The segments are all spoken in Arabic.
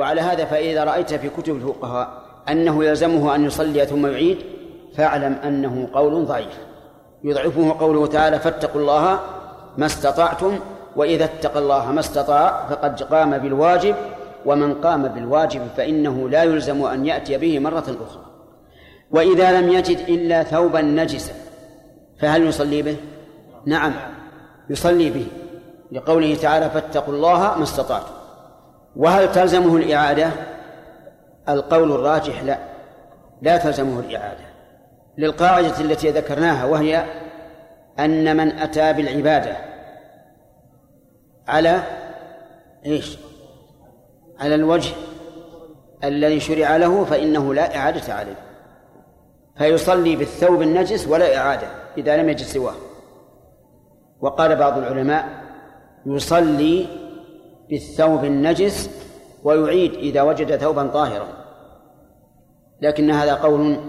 وعلى هذا فإذا رأيت في كتب الفقهاء أنه يلزمه أن يصلي ثم يعيد فاعلم أنه قول ضعيف. يضعفه قوله تعالى فاتقوا الله ما استطعتم وإذا اتقى الله ما استطاع فقد قام بالواجب ومن قام بالواجب فإنه لا يلزم أن يأتي به مرة أخرى. وإذا لم يجد إلا ثوبا نجسا فهل يصلي به؟ نعم يصلي به لقوله تعالى فاتقوا الله ما استطعتم. وهل تلزمه الإعادة؟ القول الراجح لا لا تلزمه الإعادة للقاعدة التي ذكرناها وهي أن من أتى بالعبادة على إيش؟ على الوجه الذي شرع له فإنه لا إعادة عليه فيصلي بالثوب النجس ولا إعادة إذا لم يجد سواه وقال بعض العلماء يصلي بالثوب النجس ويعيد إذا وجد ثوبا طاهرا. لكن هذا قول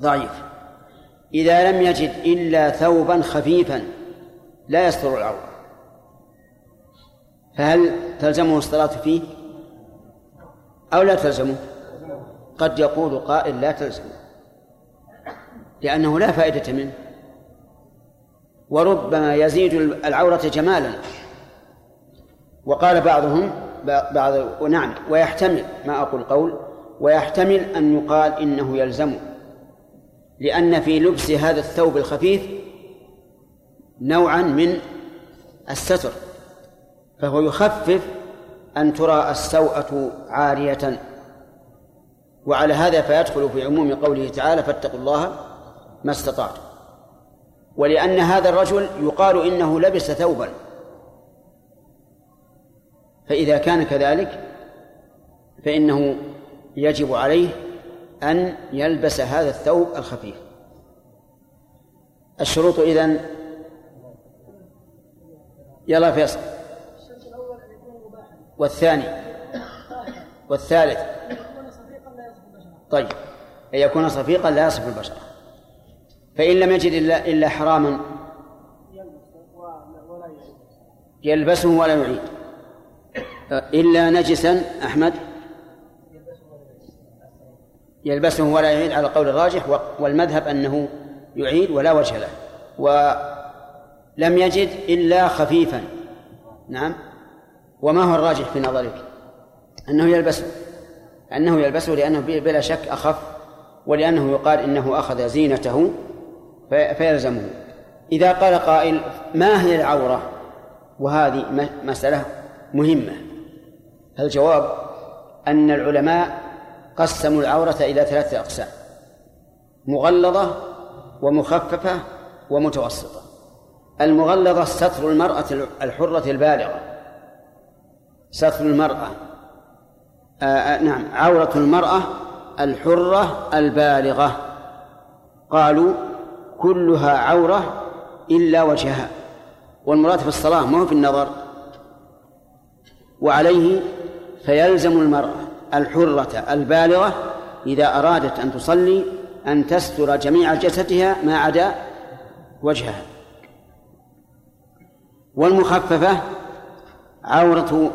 ضعيف. إذا لم يجد إلا ثوبا خفيفا لا يستر العورة. فهل تلزمه الصلاة فيه؟ أو لا تلزمه؟ قد يقول قائل لا تلزمه. لأنه لا فائدة منه. وربما يزيد العورة جمالا. وقال بعضهم بعض ونعم ويحتمل ما أقول قول ويحتمل أن يقال إنه يلزم لأن في لبس هذا الثوب الخفيف نوعا من الستر فهو يخفف أن ترى السوءة عارية وعلى هذا فيدخل في عموم قوله تعالى فاتقوا الله ما استطعتم ولأن هذا الرجل يقال إنه لبس ثوبا. فإذا كان كذلك فإنه يجب عليه أن يلبس هذا الثوب الخفيف. الشروط إذن؟ يلا فيصل. والثاني. والثالث. طيب. أن يكون صفيقا لا يصف البشر. فإن لم يجد إلا إلا حراما يلبسه ولا يعيد. إلا نجسا أحمد. يلبسه ولا يعيد على القول الراجح والمذهب أنه يعيد ولا وجه له. ولم يجد إلا خفيفا. نعم. وما هو الراجح في نظرك؟ أنه يلبسه أنه يلبسه لأنه بلا شك أخف ولأنه يقال إنه أخذ زينته فيلزمه. إذا قال قائل ما هي العورة؟ وهذه مسألة مهمة. الجواب أن العلماء قسموا العورة إلى ثلاثة أقسام مغلظة ومخففة ومتوسطة. المغلظة ستر المرأة الحرة البالغة. ستر المرأة آآ آآ نعم عورة المرأة الحرة البالغة. قالوا كلها عورة إلا وجهها. والمراد في الصلاة ما هو في النظر. وعليه فيلزم المرأة الحرة البالغة إذا أرادت أن تصلي أن تستر جميع جسدها ما عدا وجهها. والمخففة عورة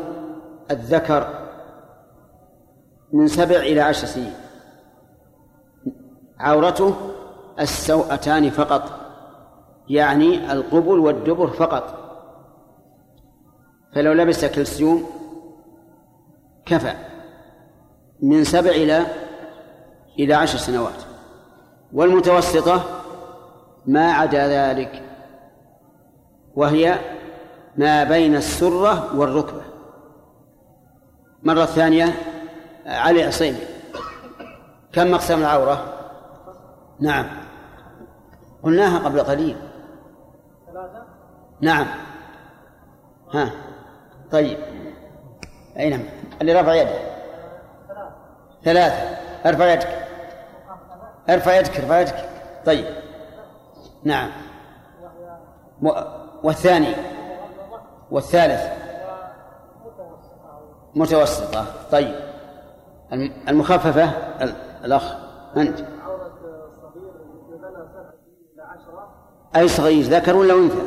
الذكر من سبع إلى عشر سنين. عورته السوأتان فقط يعني القبل والدبر فقط. فلو لبس كلسيوم كفى من سبع إلى إلى عشر سنوات والمتوسطة ما عدا ذلك وهي ما بين السرة والركبة. مرة ثانية علي عصيمي كم مقسم العورة؟ نعم. قلناها قبل قليل. نعم. ها. طيب. أين اللي رفع يده. ثلاثة. ارفع يدك. ارفع يدك ارفع يدك. طيب. نعم. والثاني. والثالث. متوسطة. طيب. المخففة. الأخ. أنت. أي صغير ذكر ولا أنثى؟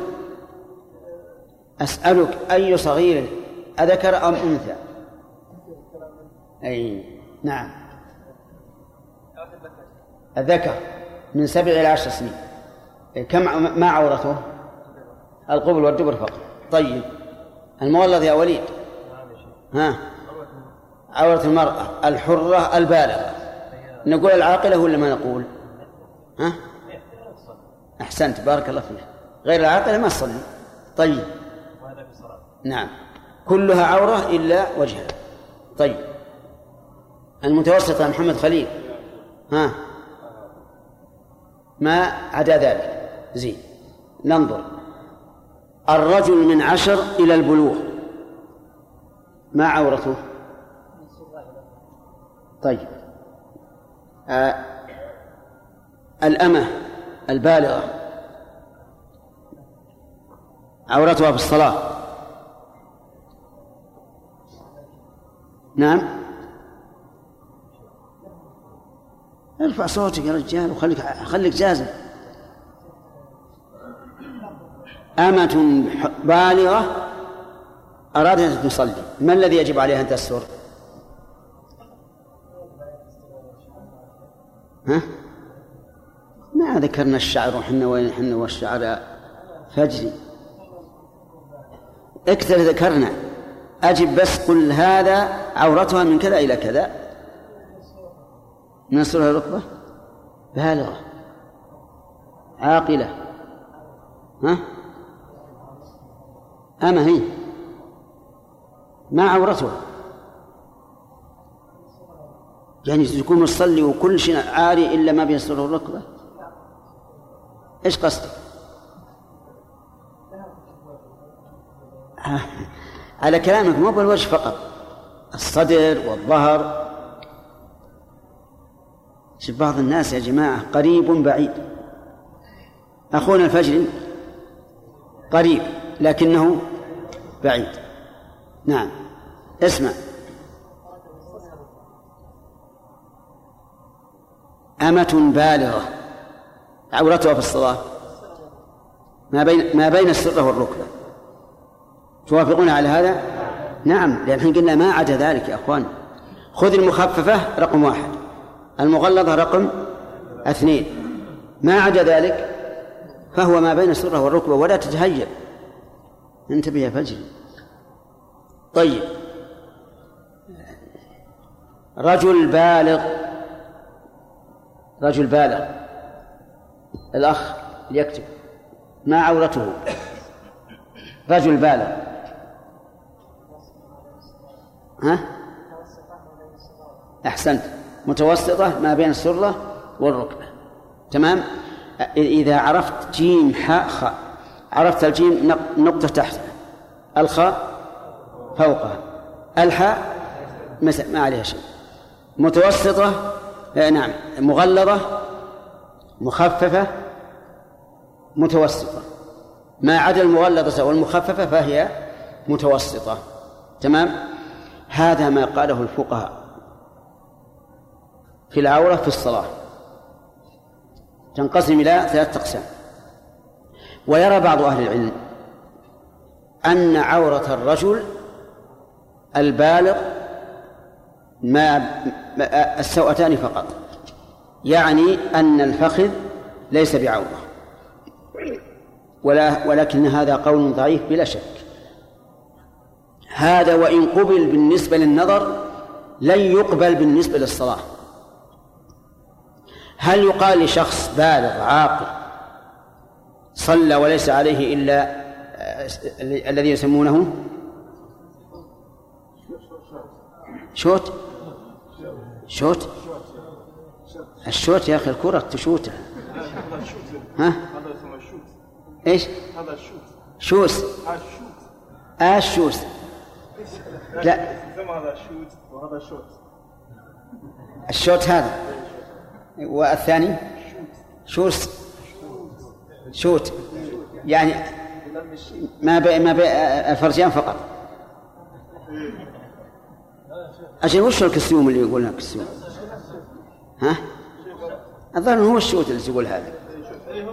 أسألك أي صغير أذكر أم أنثى؟ أي نعم. الذكر من سبع إلى عشر سنين. كم ما عورته؟ القبل والدبر فقط. طيب. المولد يا وليد. ها؟ عورة المرأة. الحرة البالغة. نقول العاقلة ولا ما نقول؟ ها؟ أحسنت. بارك الله فيك. غير العاقلة ما تصلي. طيب. نعم. كلها عورة إلا وجهها. طيب. المتوسطة محمد خليل. ها؟ ما عدا ذلك. زين. ننظر. الرجل من عشر إلى البلوغ. ما عورته؟ طيب. آه الأمة البالغة. عورتها في الصلاة نعم. ارفع صوتك يا رجال وخليك خليك جازم. أمة بالغة أرادت أن تصلي. ما الذي يجب عليها أن تستر؟ ها؟ ما ذكرنا الشعر وحنا وين؟ حنا والشعر فجري أكثر ذكرنا. أجب بس قل هذا عورتها من كذا إلى كذا. من السرة الركبة بالغة. عاقلة. ها؟ أما هي. ما عورتها. يعني تكون مصلي وكل شيء عاري إلا ما بيستره الركبة؟ إيش قصدك؟ على كلامك مو بالوجه فقط. الصدر والظهر. شوف بعض الناس يا جماعة قريب بعيد. أخونا الفجر قريب لكنه بعيد. نعم. اسمع. أمة بالغة. عورتها في الصلاة. ما بين ما بين السرة والركبة. توافقون على هذا؟ نعم. لأن قلنا ما عدا ذلك يا أخوان. خذ المخففة رقم واحد. المغلظة رقم اثنين. ما عدا ذلك فهو ما بين السرة والركبة ولا تتهيأ. انتبه يا فجر. طيب. رجل بالغ. رجل بالغ. الأخ ليكتب. ما عورته؟ رجل بالغ. ها؟ أحسنت. متوسطة ما بين السرة والركبة. تمام؟ إذا عرفت جيم حاء خاء عرفت الجيم نقطة تحت. الخاء فوقها. الحاء ما عليها شيء. متوسطة آه، نعم. مغلظة مخففة متوسطة. ما عدا المغلظة والمخففة فهي متوسطة. تمام؟ هذا ما قاله الفقهاء. في العورة في الصلاة. تنقسم إلى ثلاثة أقسام. ويرى بعض أهل العلم أن عورة الرجل البالغ ما السوأتان فقط. يعني أن الفخذ ليس بعورة. ولا ولكن هذا قول ضعيف بلا شك. هذا وإن قبل بالنسبة للنظر لن يقبل بالنسبة للصلاة. هل يقال لشخص بالغ عاقل صلى وليس عليه إلا الذي يسمونه؟ شوت؟ شوت؟ الشوت يا أخي الكرة تشوتها ها؟ إيش؟ هذا الشوت شوس آه الشوس لا. هذا شوت وهذا شوت. الشوت هذا. والثاني؟ شوس شوت. يعني ما بي ما بي الفرجان فقط. أجل وش الكسيوم اللي يقولنا كسيوم؟ ها؟ الظاهر هو الشوت اللي يقول هذا.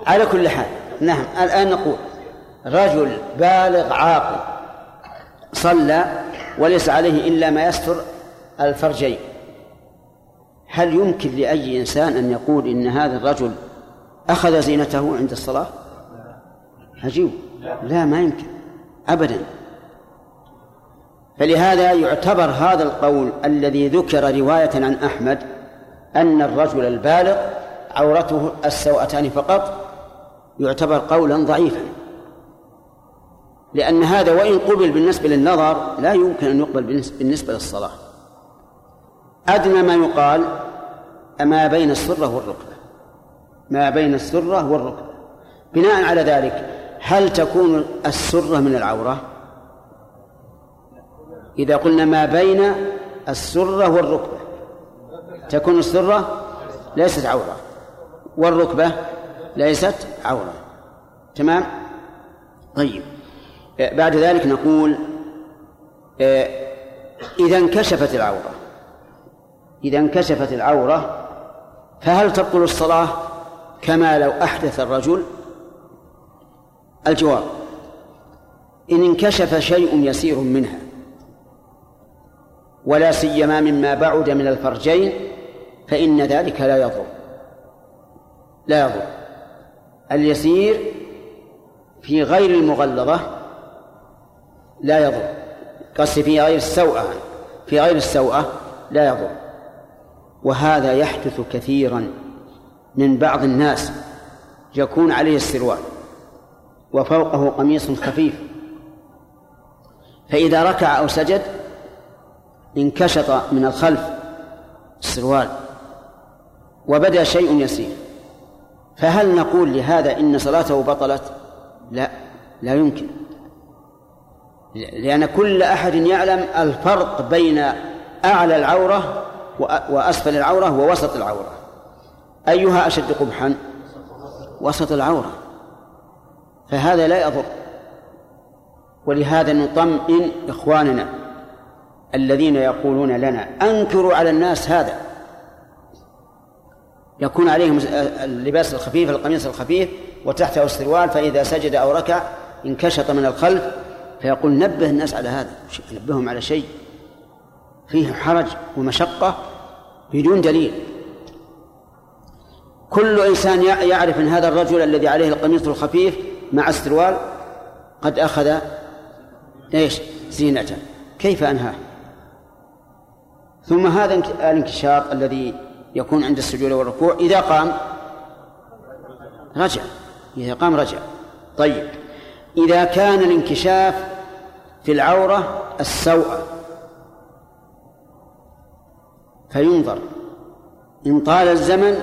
على كل حال نعم الآن نقول رجل بالغ عاقل صلى وليس عليه إلا ما يستر الفرجين. هل يمكن لأي إنسان أن يقول إن هذا الرجل أخذ زينته عند الصلاة؟ عجيب. لا ما يمكن. أبدا. فلهذا يعتبر هذا القول الذي ذكر رواية عن أحمد أن الرجل البالغ عورته السوأتان فقط يعتبر قولا ضعيفا. لأن هذا وإن قبل بالنسبة للنظر لا يمكن أن يقبل بالنسبة للصلاة. أدنى ما يقال ما بين السرة والركبة. ما بين السرة والركبة. بناء على ذلك هل تكون السرة من العورة؟ إذا قلنا ما بين السرة والركبة تكون السرة ليست عورة والركبة ليست عورة. تمام؟ طيب. بعد ذلك نقول إذا انكشفت العورة. إذا انكشفت العورة فهل تبطل الصلاة كما لو أحدث الرجل؟ الجواب إن انكشف شيء يسير منها ولا سيما مما بعد من الفرجين فإن ذلك لا يضر. لا يضر. اليسير في غير المغلظة لا يضر. قصدي في غير السوءة في غير السوءة لا يضر. وهذا يحدث كثيرا من بعض الناس. يكون عليه السروال وفوقه قميص خفيف. فإذا ركع أو سجد انكشط من الخلف السروال وبدأ شيء يسير. فهل نقول لهذا إن صلاته بطلت؟ لا لا يمكن. لأن كل أحد يعلم الفرق بين أعلى العورة وأسفل العورة ووسط العورة. أيها أشد قبحا؟ وسط العورة. فهذا لا يضر. ولهذا نطمئن إخواننا الذين يقولون لنا أنكروا على الناس هذا. يكون عليهم اللباس الخفيف القميص الخفيف وتحته السروال فإذا سجد أو ركع انكشط من الخلف فيقول نبه الناس على هذا نبههم على شيء. فيه حرج ومشقة بدون دليل. كل إنسان يعرف أن هذا الرجل الذي عليه القميص الخفيف مع السروال قد أخذ إيش؟ زينة كيف أنهاه؟ ثم هذا الانكشاط الذي يكون عند السجود والركوع إذا قام رجع. إذا قام رجع. طيب. إذا كان الانكشاف في العورة السوء فينظر. إن طال الزمن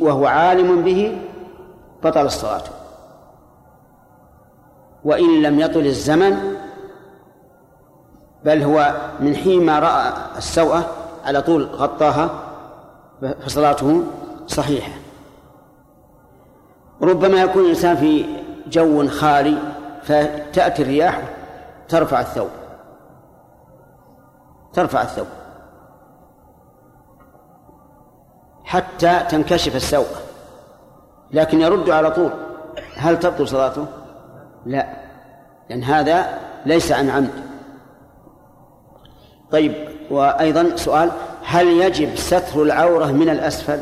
وهو عالم به بطل الصلاة. وإن لم يطل الزمن بل هو من حين ما رأى السوءة على طول غطاها فصلاته صحيحة. ربما يكون الإنسان في جو خالي فتأتي الرياح ترفع الثوب. ترفع الثوب. حتى تنكشف السوء. لكن يرد على طول. هل تبطل صلاته؟ لا. لأن هذا ليس عن عمد. طيب وأيضا سؤال هل يجب ستر العورة من الأسفل؟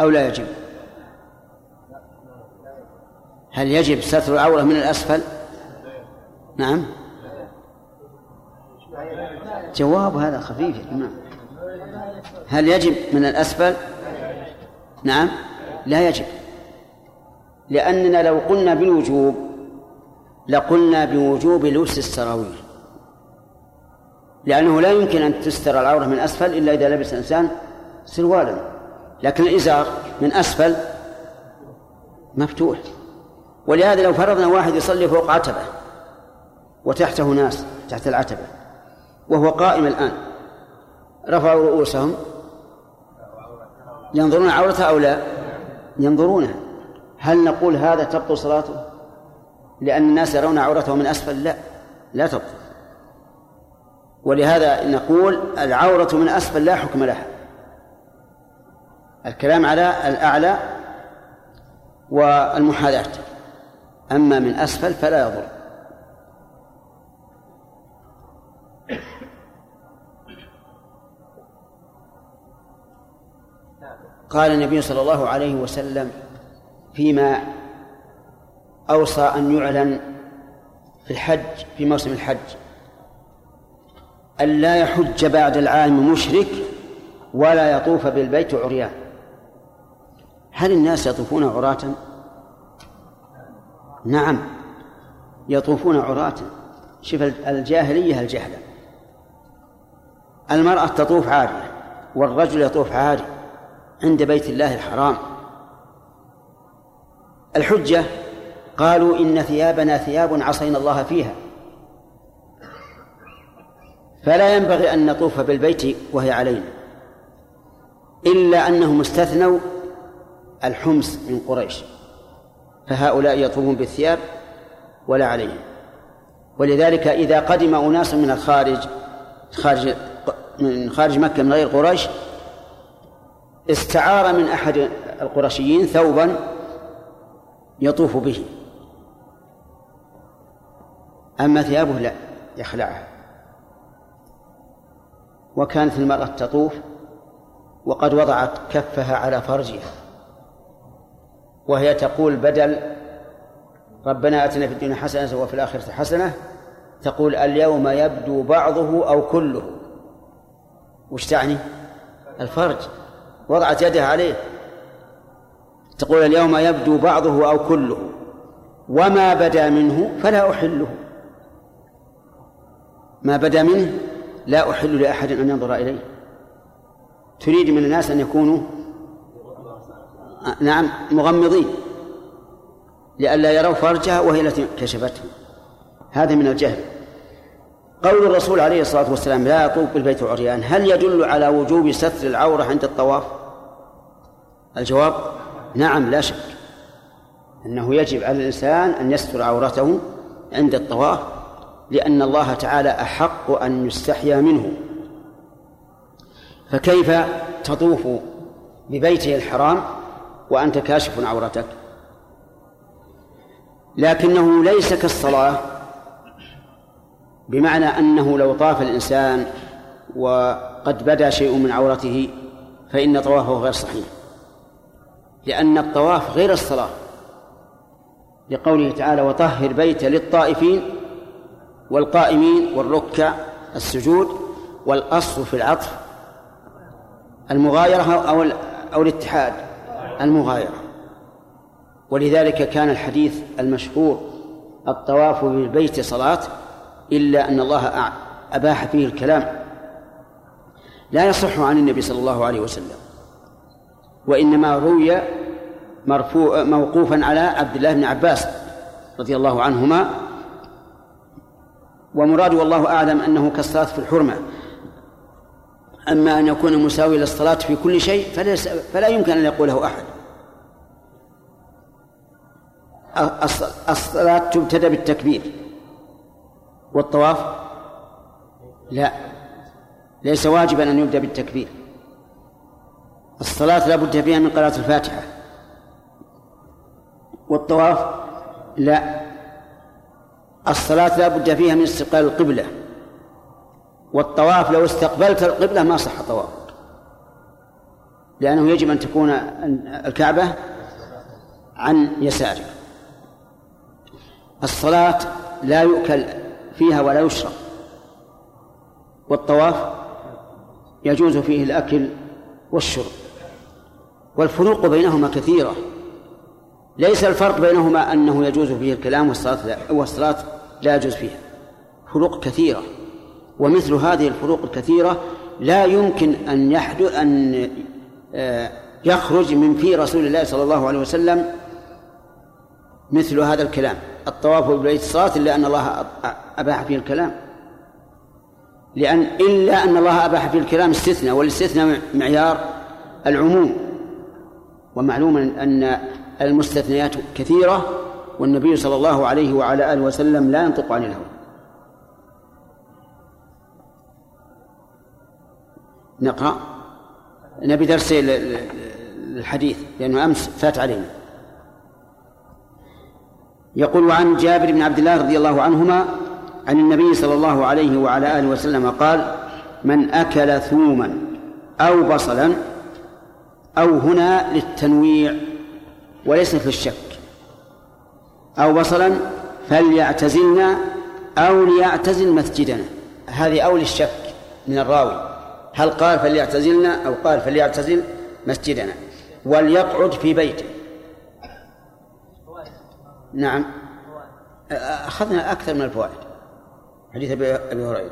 أو لا يجب؟ هل يجب ستر العورة من الأسفل؟ نعم. جواب هذا خفيف جماعة. هل يجب من الأسفل؟ نعم لا يجب. لأننا لو قلنا بالوجوب لقلنا بوجوب لبس السراويل. لأنه لا يمكن أن تستر العورة من أسفل إلا إذا لبس الإنسان سروالا لكن الإزار من أسفل مفتوح. ولهذا لو فرضنا واحد يصلي فوق عتبة وتحته ناس تحت العتبة وهو قائم الآن. رفعوا رؤوسهم. ينظرون عورته أو لا؟ ينظرونها. هل نقول هذا تبطل صلاته؟ لأن الناس يرون عورته من أسفل؟ لا. لا تبطل. ولهذا نقول العورة من أسفل لا حكم لها. الكلام على الأعلى والمحاذاة. أما من أسفل فلا يضر. قال النبي صلى الله عليه وسلم فيما أوصى أن يعلن في الحج في موسم الحج أن لا يحج بعد العام مشرك ولا يطوف بالبيت عريان. هل الناس يطوفون عراة؟ نعم يطوفون عراة. شوف الجاهلية الجهلة. المرأة تطوف عارية والرجل يطوف عاري. عند بيت الله الحرام. الحجة قالوا إن ثيابنا ثياب عصينا الله فيها. فلا ينبغي أن نطوف بالبيت وهي علينا. إلا أنهم استثنوا الحمص من قريش. فهؤلاء يطوفون بالثياب ولا عليهم. ولذلك إذا قدم أناس من الخارج خارج من خارج مكة من غير قريش استعار من أحد القرشيين ثوبا يطوف به. أما ثيابه لا يخلعها. وكانت المرأة تطوف وقد وضعت كفها على فرجها. وهي تقول بدل ربنا آتنا في الدنيا حسنة وفي الآخرة حسنة تقول اليوم يبدو بعضه أو كله. وش تعني؟ الفرج. وضعت يدها عليه. تقول اليوم يبدو بعضه أو كله. وما بدا منه فلا أحله. ما بدا منه لا أحل لأحد أن ينظر إليه. تريد من الناس أن يكونوا نعم مغمضين. لئلا يروا فرجها وهي التي كشفته. هذا من الجهل. قول الرسول عليه الصلاة والسلام لا يطوف بالبيت عريان. هل يدل على وجوب ستر العورة عند الطواف؟ الجواب نعم لا شك. أنه يجب على الإنسان أن يستر عورته عند الطواف لأن الله تعالى أحق أن يستحيا منه. فكيف تطوف ببيته الحرام وأنت كاشف عورتك؟ لكنه ليس كالصلاة. بمعنى أنه لو طاف الإنسان وقد بدا شيء من عورته فإن طوافه غير صحيح. لأن الطواف غير الصلاة. لقوله تعالى وطهر بيت للطائفين والقائمين والركع السجود والأصل في العطف المغايرة أو أو الاتحاد؟ المغايرة. ولذلك كان الحديث المشهور الطواف بالبيت صلاة إلا أن الله أباح فيه الكلام. لا يصح عن النبي صلى الله عليه وسلم وإنما روي مرفوع موقوفا على عبد الله بن عباس رضي الله عنهما. ومراد والله أعلم أنه كالصلاة في الحرمة. أما أن يكون مساوي للصلاة في كل شيء فلا يمكن أن يقوله أحد. الصلاة تبتدأ بالتكبير. والطواف؟ لا. ليس واجبا أن يبدأ بالتكبير. الصلاة لا بد فيها من قراءة الفاتحة. والطواف؟ لا. الصلاة لا بد فيها من استقبال القبلة. والطواف لو استقبلت القبلة ما صح طوافك لأنه يجب أن تكون الكعبة عن يسارك الصلاة لا يؤكل فيها ولا يشرب. والطواف يجوز فيه الأكل والشرب. والفروق بينهما كثيرة. ليس الفرق بينهما أنه يجوز فيه الكلام والصلاة لا والصلاة لا يجوز فيها. فروق كثيرة. ومثل هذه الفروق الكثيرة لا يمكن أن يحدث أن آه، يخرج من في رسول الله صلى الله عليه وسلم مثل هذا الكلام. الطواف ببيت الصلاة إلا أن الله أباح فيه الكلام. لأن إلا أن الله أباح فيه الكلام استثناء والاستثناء معيار العموم. ومعلوم أن المستثنيات كثيرة والنبي صلى الله عليه وعلى آله وسلم لا ينطق عن الهوى. نقرأ. نبي درس الحديث لأنه أمس فات علينا. يقول عن جابر بن عبد الله رضي الله عنهما عن النبي صلى الله عليه وعلى آله وسلم قال من أكل ثوما أو بصلا أو هنا للتنويع وليست للشك أو بصلا فليعتزلنا أو ليعتزل مسجدنا. هذه أو للشك من الراوي. هل قال فليعتزلنا أو قال فليعتزل مسجدنا؟ وليقعد في بيته. نعم. أخذنا أكثر من الفوائد حديث أبي هريرة.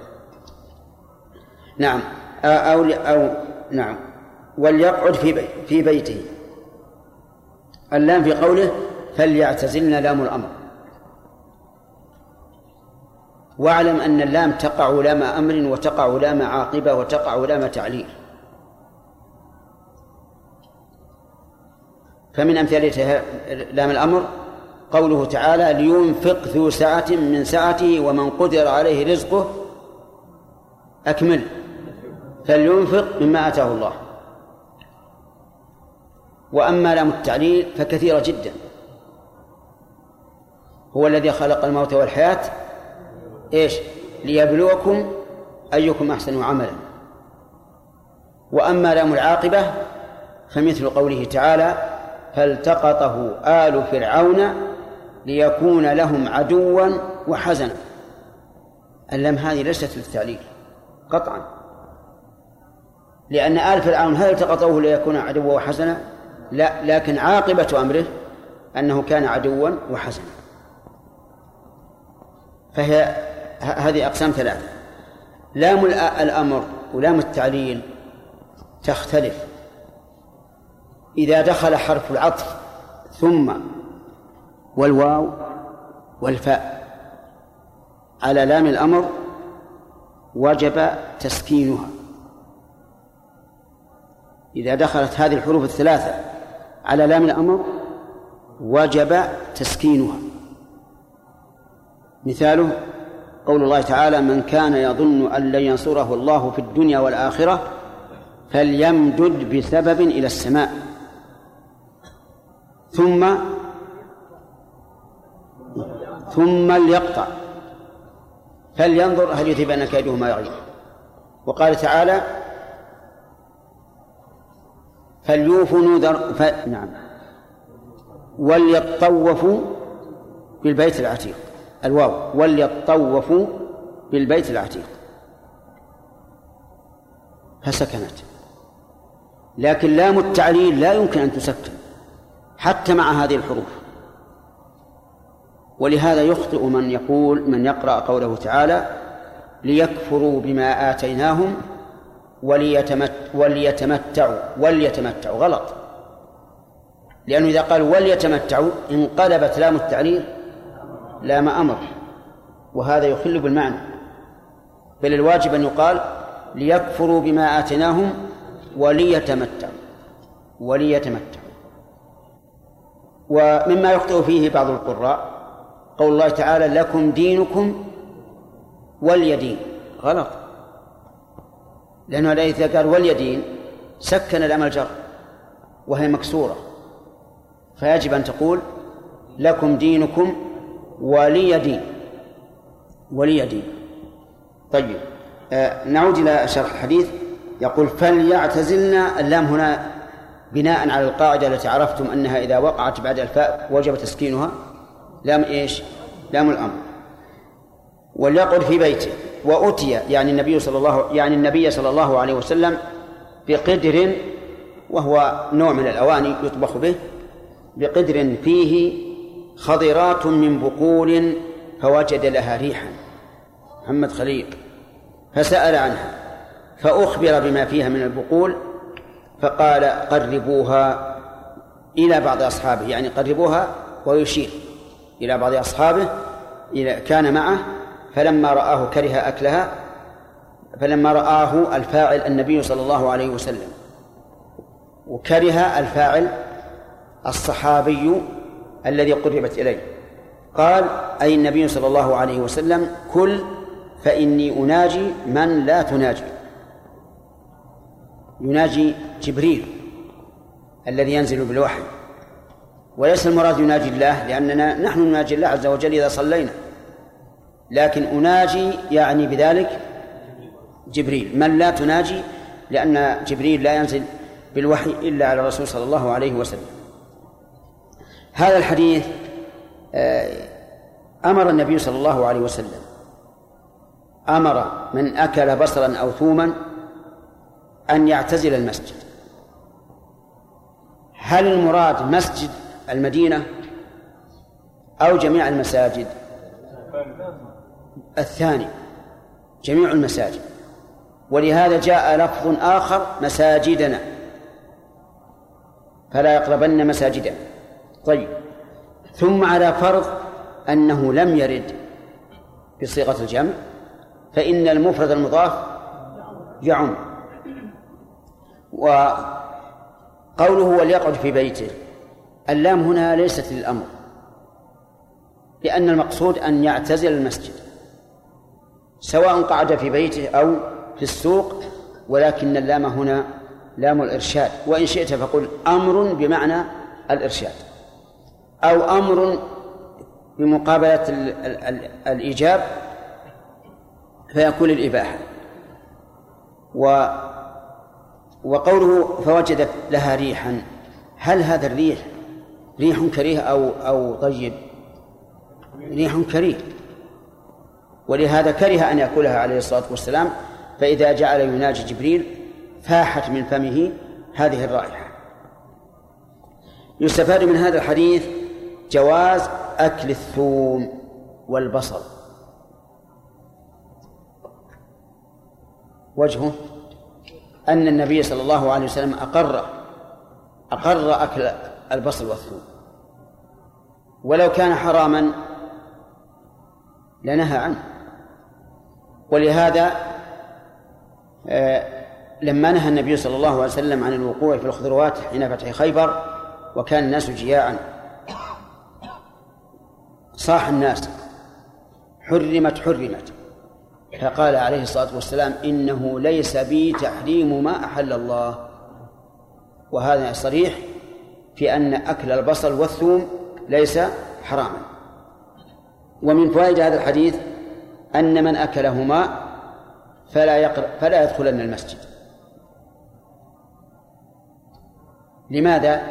نعم. أو أو نعم. وليقعد في بي في بيته. اللام في قوله فليعتزلنا لام الأمر. واعلم أن اللام تقع لام أمر وتقع لام عاقبة وتقع لام تعليل. فمن أمثلتها لام الأمر قوله تعالى لينفق ذو سعة من سعته ومن قدر عليه رزقه أكمل. فلينفق مما آتاه الله. وأما لام التعليل فكثيرة جدا. هو الذي خلق الموت والحياة. إيش؟ ليبلوكم أيكم أحسن عملا. وأما لام العاقبة فمثل قوله تعالى فالتقطه آل فرعون ليكون لهم عدوا وحزنا. اللام هذه ليست للتعليل قطعا. لأن آل فرعون هل التقطوه ليكون عدوا وحزنا؟ لا لكن عاقبة أمره أنه كان عدوا وحزنا. فهي هذه أقسام ثلاثة. لام الأمر ولام التعليل تختلف. إذا دخل حرف العطف ثم والواو والفاء. على لام الأمر وجب تسكينها. إذا دخلت هذه الحروف الثلاثة على لام الأمر وجب تسكينها. مثاله قول الله تعالى من كان يظن أن لن ينصره الله في الدنيا والآخرة فليمدد بسبب إلى السماء. ثم ثم ليقطع. فلينظر هل يذهبن كيده ما يغيظ وقال تعالى فليوفوا نذر ف... نعم. وليطوفوا بالبيت العتيق. الواو وليطوفوا بالبيت العتيق. فسكنت. لكن لام التعليل لا يمكن أن تسكن حتى مع هذه الحروف. ولهذا يخطئ من يقول من يقرأ قوله تعالى ليكفروا بما آتيناهم وليتمت وليتمتعوا وليتمتعوا. غلط. لأنه إذا قال وليتمتعوا انقلبت لام التعليل لام أمر. وهذا يخل بالمعنى. بل الواجب أن يقال ليكفروا بما آتيناهم وليتمتعوا. وليتمتعوا. ومما يخطئ فيه بعض القراء قول الله تعالى لكم دينكم وليدين غلط. لأنه إذا قال واليدين سكن الأمل جر وهي مكسورة. فيجب أن تقول لكم دينكم ولي دين ولي دين طيب آه نعود إلى شرح الحديث. يقول فليعتزلنا اللام هنا بناء على القاعدة التي عرفتم أنها إذا وقعت بعد الفاء وجب تسكينها. لام إيش؟ لام الأمر. وليقعد في بيته. وأتي يعني النبي صلى الله يعني النبي صلى الله عليه وسلم بقدر وهو نوع من الأواني يطبخ به بقدر فيه خضرات من بقول فوجد لها ريحا. محمد خليل. فسأل عنها فأخبر بما فيها من البقول فقال قربوها إلى بعض أصحابه يعني قربوها ويشير. إلى بعض أصحابه إذا كان معه فلما رآه كره أكلها فلما رآه الفاعل النبي صلى الله عليه وسلم وكره الفاعل الصحابي الذي قربت إليه. قال أي النبي صلى الله عليه وسلم كل فإني أناجي من لا تناجي. يناجي جبريل الذي ينزل بالوحي. وليس المراد يناجي الله لأننا نحن نناجي الله عز وجل إذا صلينا. لكن أناجي يعني بذلك جبريل. من لا تناجي؟ لأن جبريل لا ينزل بالوحي إلا على الرسول صلى الله عليه وسلم. هذا الحديث آه، أمر النبي صلى الله عليه وسلم. أمر من أكل بصرا أو ثوما أن يعتزل المسجد. هل المراد مسجد المدينة أو جميع المساجد؟ الثاني جميع المساجد. ولهذا جاء لفظ آخر مساجدنا. فلا يقربن مساجدنا طيب. ثم على فرض أنه لم يرد بصيغة الجمع فإن المفرد المضاف يعم. وقوله وليقعد في بيته. اللام هنا ليست للأمر لأن المقصود أن يعتزل المسجد سواء قعد في بيته أو في السوق ولكن اللام هنا لام الإرشاد وإن شئت فقل أمر بمعنى الإرشاد أو أمر بمقابلة الإيجاب فيكون الإباحة و وقوله فوجد لها ريحا هل هذا الريح ريح كريه أو أو طيب. ريح كريه. ولهذا كره أن يأكلها عليه الصلاة والسلام فإذا جعل يناجي جبريل فاحت من فمه هذه الرائحة. يستفاد من هذا الحديث جواز أكل الثوم والبصل. وجهه أن النبي صلى الله عليه وسلم أقر أقر أكل البصل والثوم. ولو كان حراما لنهى عنه. ولهذا آه، لما نهى النبي صلى الله عليه وسلم عن الوقوع في الخضروات حين فتح خيبر وكان الناس جياعا. صاح الناس. حرمت حرمت. فقال عليه الصلاة والسلام إنه ليس بي تحريم ما أحل الله. وهذا صريح. في أن أكل البصل والثوم ليس حراما. ومن فوائد هذا الحديث أن من أكلهما فلا يقر فلا يدخلن المسجد. لماذا؟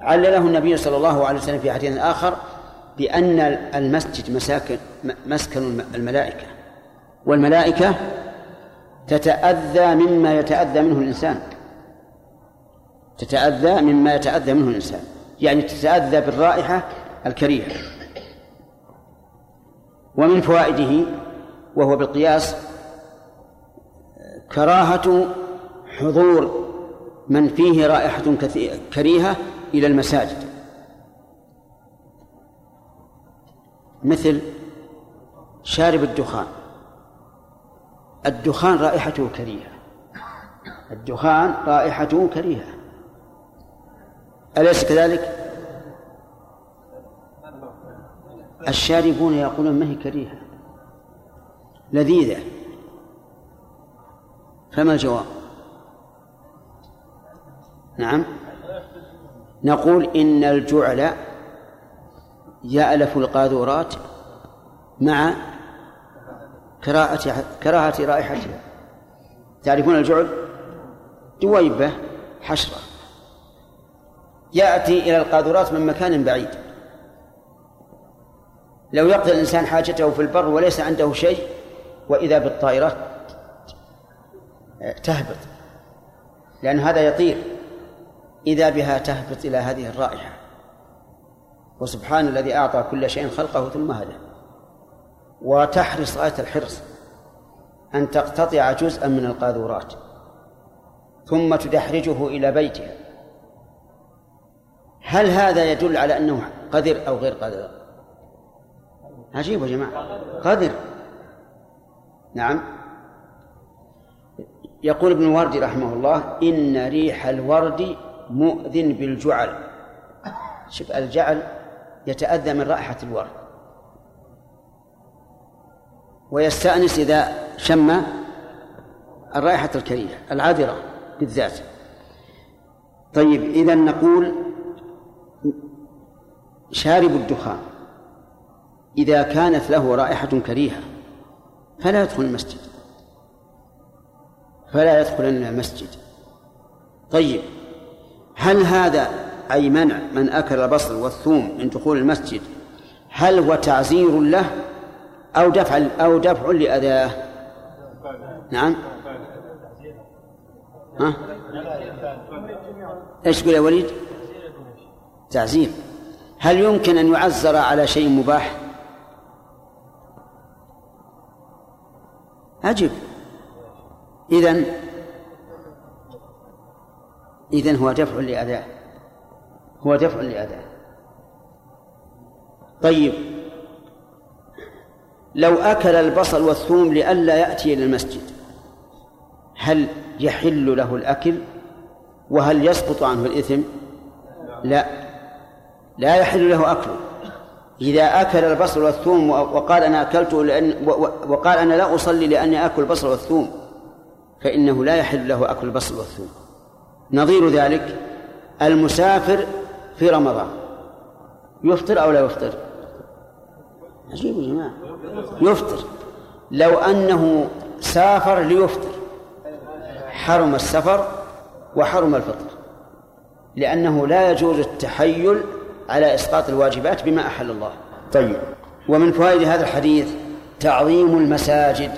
علله النبي صلى الله عليه وسلم في حديث آخر بأن المسجد مساكن مسكن الملائكة. والملائكة تتأذى مما يتأذى منه الإنسان. تتأذى مما يتأذى منه الإنسان. يعني تتأذى بالرائحة الكريهة. ومن فوائده وهو بالقياس كراهة حضور من فيه رائحة كريهة إلى المساجد. مثل شارب الدخان. الدخان رائحته كريهة. الدخان رائحته كريهة. أليس كذلك؟ الشاربون يقولون ما هي كريهة. لذيذة. فما الجواب؟ نعم. نقول إن الجعل يألف القاذورات مع كراهة كراهة رائحتها. تعرفون الجعل؟ دويبة حشرة. يأتي إلى القاذورات من مكان بعيد. لو يقضي الإنسان حاجته في البر وليس عنده شيء وإذا بالطائرات تهبط. لأن هذا يطير. إذا بها تهبط إلى هذه الرائحة. وسبحان الذي أعطى كل شيء خلقه ثم هدى. وتحرص غاية الحرص. أن تقتطع جزءا من القاذورات. ثم تدحرجه إلى بيتها. هل هذا يدل على أنه قدر أو غير قدر؟ عجيب يا جماعة. قدر. نعم. يقول ابن الوردي رحمه الله إن ريح الورد مؤذن بالجعل. شوف الجعل يتأذى من رائحة الورد. ويستأنس إذا شم الرائحة الكريهة العذرة بالذات. طيب إذا نقول شارب الدخان. إذا كانت له رائحة كريهة فلا يدخل المسجد. فلا يدخلن المسجد. طيب هل هذا أي منع من أكل البصل والثوم من دخول المسجد؟ هل هو تعزير له أو دفع أو دفع لأذاه؟ نعم. ها؟ إيش تقول يا وليد؟ تعزير. هل يمكن أن يعزر على شيء مباح؟ أجب. إذن إذن هو دفع لأذاه. هو دفع لأذاه. طيب. لو أكل البصل والثوم لئلا يأتي إلى المسجد هل يحل له الأكل؟ وهل يسقط عنه الإثم؟ لا. لا يحل له أكله إذا أكل البصل والثوم وقال أنا أكلته لأن وقال أنا لا أصلي لأني آكل البصل والثوم فإنه لا يحل له أكل البصل والثوم. نظير ذلك المسافر في رمضان. يفطر أو لا يفطر؟ عجيب يا جماعة. يفطر. لو أنه سافر ليفطر. حرم السفر وحرم الفطر. لأنه لا يجوز التحيل على إسقاط الواجبات بما أحل الله. طيب. ومن فوائد هذا الحديث تعظيم المساجد.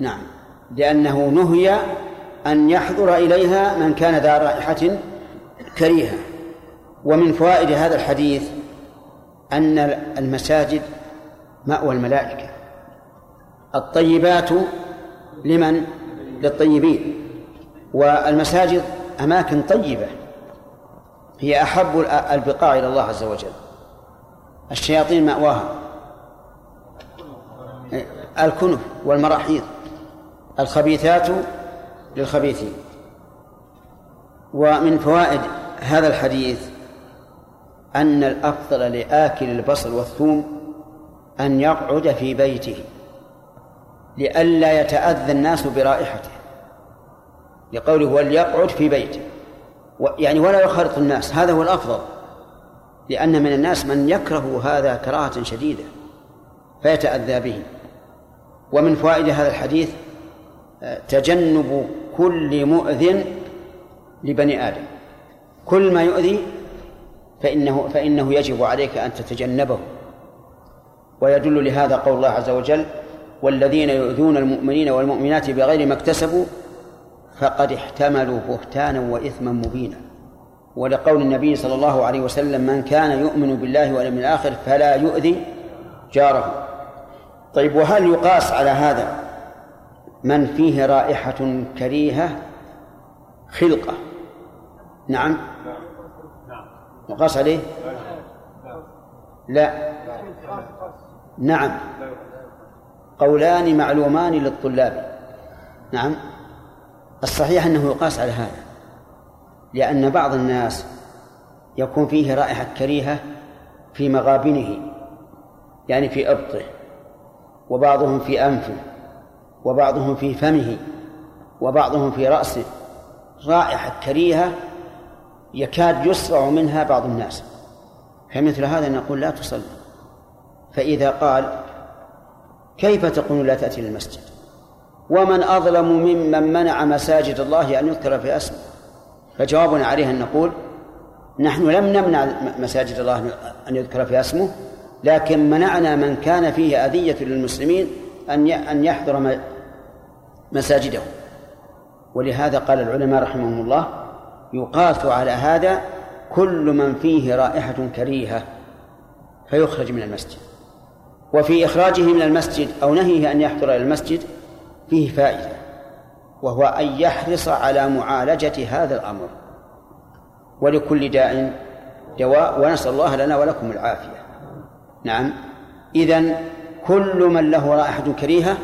نعم. لأنه نهي أن يحضر إليها من كان ذا رائحة كريهة. ومن فوائد هذا الحديث أن المساجد مأوى الملائكة. الطيبات لمن؟ للطيبين. والمساجد أماكن طيبة. هي أحب البقاع إلى الله عز وجل. الشياطين مأواها. الكنف والمراحيض. الخبيثات للخبيثين. ومن فوائد هذا الحديث أن الأفضل لآكل البصل والثوم أن يقعد في بيته. لئلا يتأذى الناس برائحته. لقوله وليقعد في بيته. يعني ولا يخرط الناس. هذا هو الأفضل. لأن من الناس من يكره هذا كراهة شديدة فيتأذى به. ومن فوائد هذا الحديث آه، تجنب كل مؤذ لبني آدم. كل ما يؤذي فإنه فإنه يجب عليك أن تتجنبه. ويدل لهذا قول الله عز وجل والذين يؤذون المؤمنين والمؤمنات بغير ما اكتسبوا فقد احتملوا بهتانا وإثما مبينا. ولقول النبي صلى الله عليه وسلم من كان يؤمن بالله واليوم الآخر فلا يؤذي جاره. طيب وهل يقاس على هذا من فيه رائحة كريهة خلقة؟ نعم. يقاس عليه؟ لا. نعم. قولان معلومان للطلاب. نعم. الصحيح أنه يقاس على هذا لأن بعض الناس يكون فيه رائحة كريهة في مغابنه يعني في إبطه وبعضهم في أنفه وبعضهم في فمه وبعضهم في رأسه. رائحة كريهة يكاد يسرع منها بعض الناس. فمثل هذا نقول لا تصلي؟ فإذا قال كيف تقول لا تأتي للمسجد ومن أظلم ممن منع مساجد الله أن يذكر في اسمه. فجوابنا عليه أن نقول نحن لم نمنع مساجد الله أن يذكر في اسمه لكن منعنا من كان فيه أذية للمسلمين أن أن يحضر مساجده. ولهذا قال العلماء رحمهم الله يقاس على هذا كل من فيه رائحة كريهة فيخرج من المسجد. وفي إخراجه من المسجد أو نهيه أن يحضر إلى المسجد فيه فائدة وهو أن يحرص على معالجة هذا الأمر. ولكل داء دواء ونسأل الله لنا ولكم العافية. نعم. إذن كل من له رائحة كريهة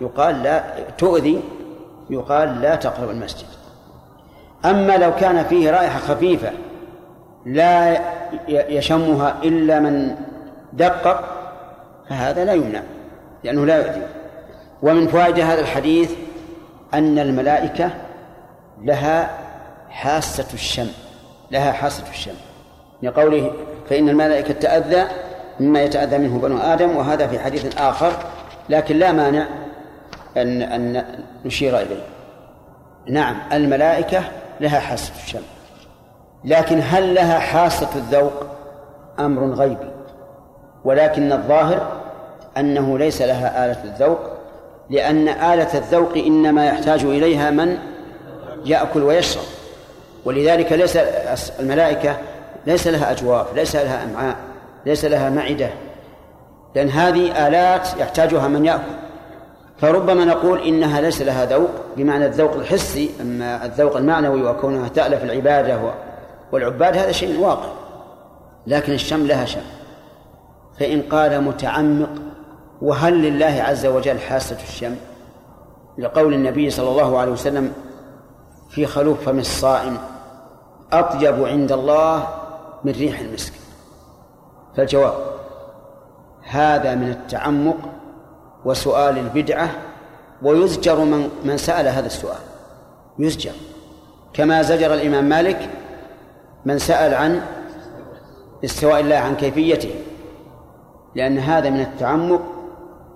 يقال لا تؤذي يقال لا تقرب المسجد. أما لو كان فيه رائحة خفيفة لا يشمها إلا من دقق فهذا لا يمنع لأنه لا يؤذي. ومن فوائد هذا الحديث أن الملائكة لها حاسة الشم لها حاسة الشم. لقوله فإن الملائكة تأذى مما يتأذى منه بنو آدم وهذا في حديث آخر لكن لا مانع أن أن نشير إليه. نعم الملائكة لها حاسة الشم. لكن هل لها حاسة الذوق؟ أمر غيبي. ولكن الظاهر أنه ليس لها آلة الذوق لأن آلة الذوق إنما يحتاج إليها من يأكل ويشرب. ولذلك ليس الملائكة ليس لها أجواف ليس لها أمعاء ليس لها معدة. لأن هذه آلات يحتاجها من يأكل. فربما نقول إنها ليس لها ذوق بمعنى الذوق الحسي أما الذوق المعنوي وكونها تألف العبادة والعباد هذا شيء واقع. لكن الشم لها شم. فإن قال متعمق وهل لله عز وجل حاسة الشم لقول النبي صلى الله عليه وسلم في خلوف فم الصائم أطيب عند الله من ريح المسك. فالجواب هذا من التعمق وسؤال البدعة ويزجر من من سأل هذا السؤال. يزجر. كما زجر الإمام مالك من سأل عن استواء الله عن كيفيته لأن هذا من التعمق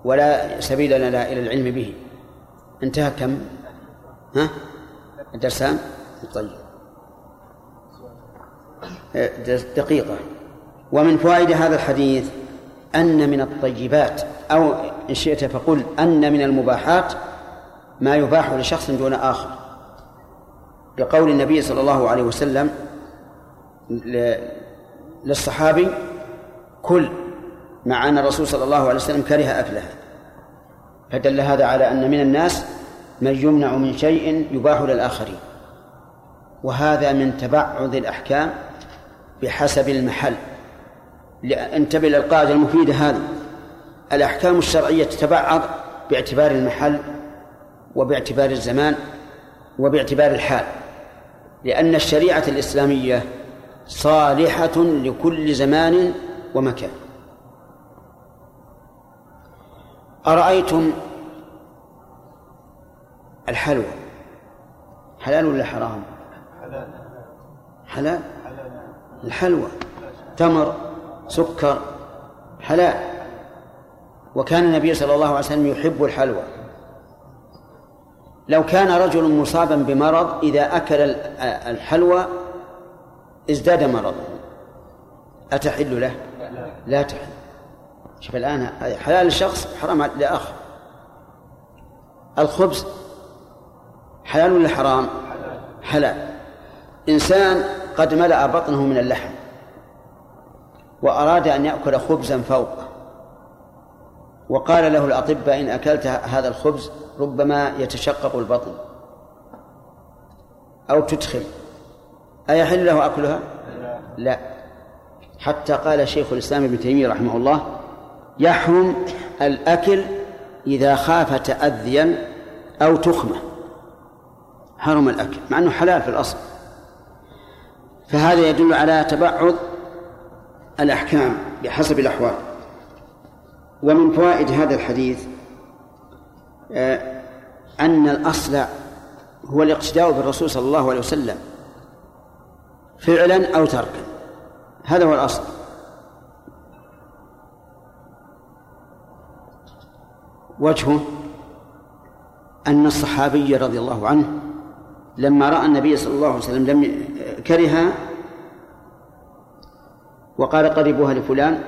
ولا سبيل لنا إلى العلم به. انتهى كم؟ ها؟ الدرسان؟ طيب. دقيقة. ومن فوائد هذا الحديث أن من الطيبات أو إن شئت فقل أن من المباحات ما يباح لشخص دون آخر. لقول النبي صلى الله عليه وسلم للصحابي كل مع أن الرسول صلى الله عليه وسلم كره أكلها. فدل هذا على أن من الناس من يمنع من شيء يباح للآخرين. وهذا من تبعض الأحكام بحسب المحل. انتبه للقاعدة المفيدة هذه. الأحكام الشرعية تتبعض باعتبار المحل وباعتبار الزمان وباعتبار الحال. لأن الشريعة الإسلامية صالحة لكل زمان ومكان. أرأيتم الحلوى؟ حلال ولا حرام؟ حلال. حلال الحلوى. تمر سكر حلال. وكان النبي صلى الله عليه وسلم يحب الحلوى. لو كان رجل مصابا بمرض إذا أكل الحلوى ازداد مرضه. أتحل له؟ لا تحل. شوف الآن حلال الشخص حرام لآخر الخبز حلال ولا حرام؟ حلال. إنسان قد ملأ بطنه من اللحم وأراد أن يأكل خبزا فوقه وقال له الأطباء إن أكلت هذا الخبز ربما يتشقق البطن أو تدخل. أيحل له أكلها؟ لا. حتى قال شيخ الإسلام ابن تيمية رحمه الله يحرم الأكل إذا خاف تأذيا أو تخمة. حرم الأكل مع أنه حلال في الأصل. فهذا يدل على تبعض الأحكام بحسب الأحوال. ومن فوائد هذا الحديث آه، أن الأصل هو الاقتداء بالرسول صلى الله عليه وسلم فعلا أو تركا. هذا هو الأصل. وجهه أن الصحابي رضي الله عنه لما رأى النبي صلى الله عليه وسلم لم كره وقال قربوها لفلان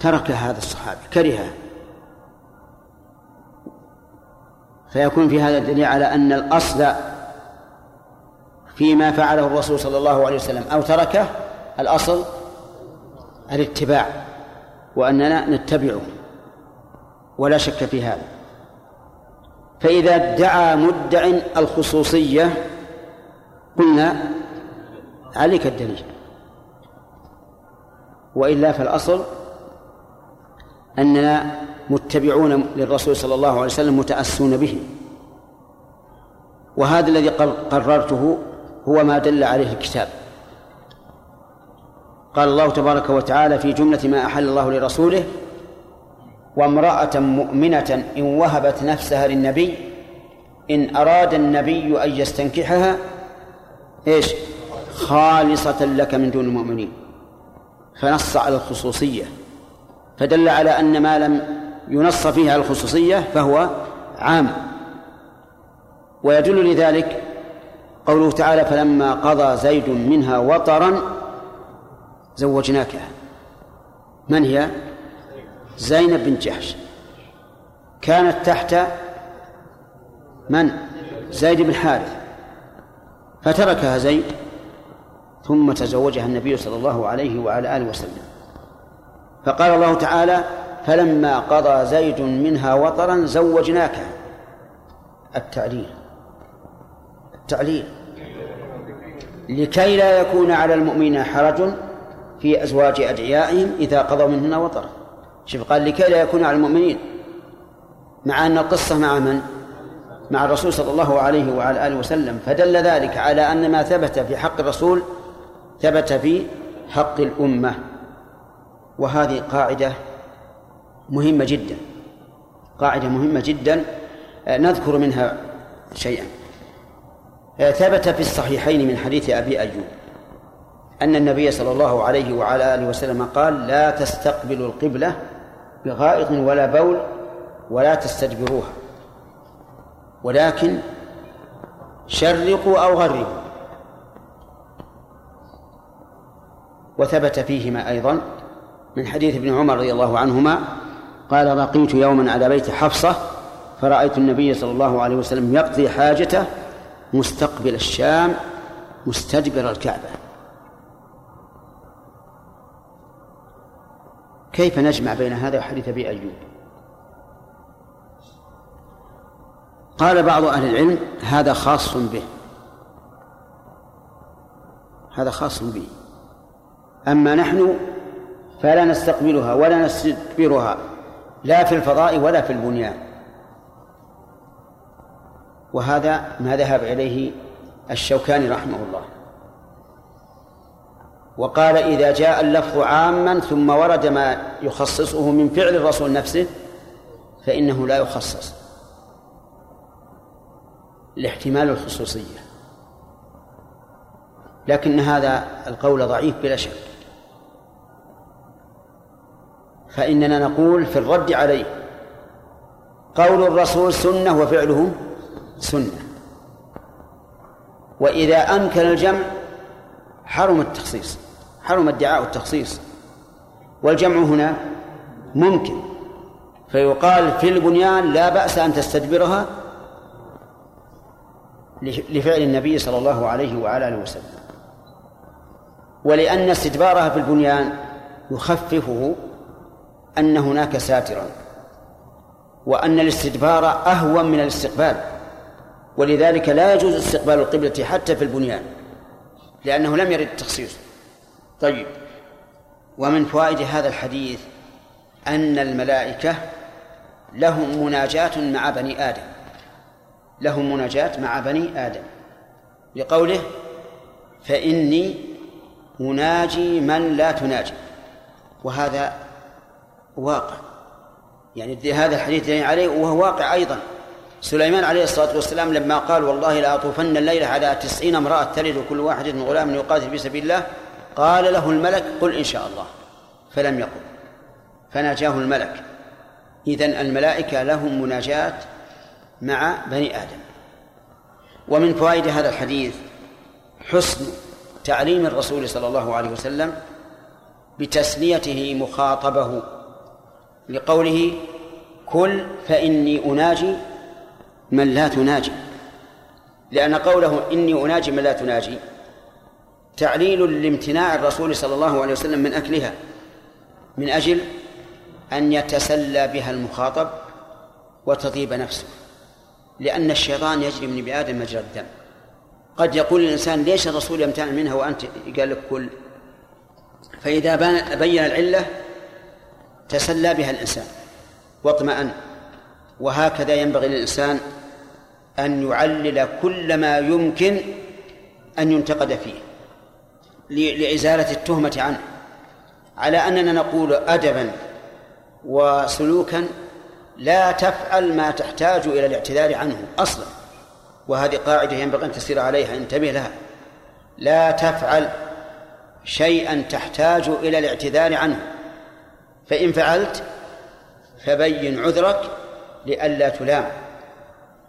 ترك هذا الصحابي كرهها فيكون في هذا الدليل على أن الأصل فيما فعله الرسول صلى الله عليه وسلم أو تركه الأصل الاتباع. وأننا نتبعه. ولا شك في هذا. فإذا ادعى مدع الخصوصية قلنا عليك الدليل. وإلا فالأصل أننا متبعون للرسول صلى الله عليه وسلم متأسون به. وهذا الذي قررته هو ما دل عليه الكتاب. قال الله تبارك وتعالى في جملة ما أحل الله لرسوله وامرأة مؤمنة إن وهبت نفسها للنبي إن أراد النبي أن يستنكحها إيش؟ خالصة لك من دون المؤمنين. فنص على الخصوصية. فدل على أن ما لم ينص فيه على الخصوصية فهو عام. ويدل لذلك قوله تعالى فلما قضى زيد منها وطرا زوجناكها. من هي؟ زينب بن جحش. كانت تحت من؟ زيد بن حارث. فتركها زيد ثم تزوجها النبي صلى الله عليه وعلى آله وسلم. فقال الله تعالى فلما قضى زيد منها وطرا زوجناك التعليل. التعليل. لكي لا يكون على المؤمنين حرج في أزواج أدعيائهم إذا قضوا منهن وطرا. شوف قال لكي لا يكون على المؤمنين مع أن القصة مع من؟ مع الرسول صلى الله عليه وعلى آله وسلم. فدل ذلك على أن ما ثبت في حق الرسول ثبت في حق الأمة. وهذه قاعدة مهمة جدا. قاعدة مهمة جدا آه، نذكر منها شيئا. آه، ثبت في الصحيحين من حديث أبي أيوب. أن النبي صلى الله عليه وعلى آله وسلم قال لا تستقبلوا القبلة بغائط ولا بول ولا تستدبروها ولكن شرقوا أو غربوا. وثبت فيهما أيضا من حديث ابن عمر رضي الله عنهما قال بقيت يوما على بيت حفصة فرأيت النبي صلى الله عليه وسلم يقضي حاجته مستقبل الشام مستدبر الكعبة. كيف نجمع بين هذا وحديث أبي أيوب؟ قال بعض أهل العلم هذا خاص به. هذا خاص به. أما نحن فلا نستقبلها ولا نستدبرها لا في الفضاء ولا في البنيان. وهذا ما ذهب إليه الشوكاني رحمه الله. وقال إذا جاء اللفظ عاما ثم ورد ما يخصصه من فعل الرسول نفسه فإنه لا يخصص. لاحتمال الخصوصية. لكن هذا القول ضعيف بلا شك. فإننا نقول في الرد عليه قول الرسول سنة وفعله سنة. وإذا أمكن الجمع حرم التخصيص. حرم ادعاء التخصيص. والجمع هنا ممكن. فيقال في البنيان لا بأس أن تستدبرها لفعل النبي صلى الله عليه وعلى آله وسلم. ولأن استدبارها في البنيان يخففه أن هناك ساترا وأن الاستدبار أهون من الاستقبال. ولذلك لا يجوز استقبال القبلة حتى في البنيان لأنه لم يرد التخصيص. طيب. ومن فوائد هذا الحديث أن الملائكة لهم مناجاة مع بني آدم. لهم مناجاة مع بني آدم. لقوله فإني أناجي من لا تناجي. وهذا واقع. يعني هذا الحديث دليل عليه وهو واقع أيضا. سليمان عليه الصلاة والسلام لما قال والله لأطوفن الليلة على تسعين امرأة تلد كل واحد من غلام يقاتل في سبيل الله قال له الملك قل إن شاء الله. فلم يقل. فناجاه الملك. إذن الملائكة لهم مناجاة مع بني آدم. ومن فوائد هذا الحديث حسن تعليم الرسول صلى الله عليه وسلم بتسليته مخاطبه لقوله كل فإني أناجي من لا تناجي لأن قوله إني أناجي من لا تناجي تعليل لامتناع الرسول صلى الله عليه وسلم من أكلها من أجل أن يتسلى بها المخاطب وتطيب نفسه لأن الشيطان يجري من ابن آدم مجرى الدم. قد يقول الإنسان ليش الرسول يمتنع منها وأنت؟ قال لك كل. فإذا بين العلة تسلى بها الإنسان. واطمأن. وهكذا ينبغي للإنسان أن يعلل كل ما يمكن أن ينتقد فيه. لإزالة التهمة عنه. على أننا نقول أدبا وسلوكا لا تفعل ما تحتاج إلى الاعتذار عنه أصلا. وهذه قاعدة ينبغي أن تسير عليها. انتبه لها. لا تفعل شيئا تحتاج إلى الاعتذار عنه. فإن فعلت فبين عذرك لئلا تلام.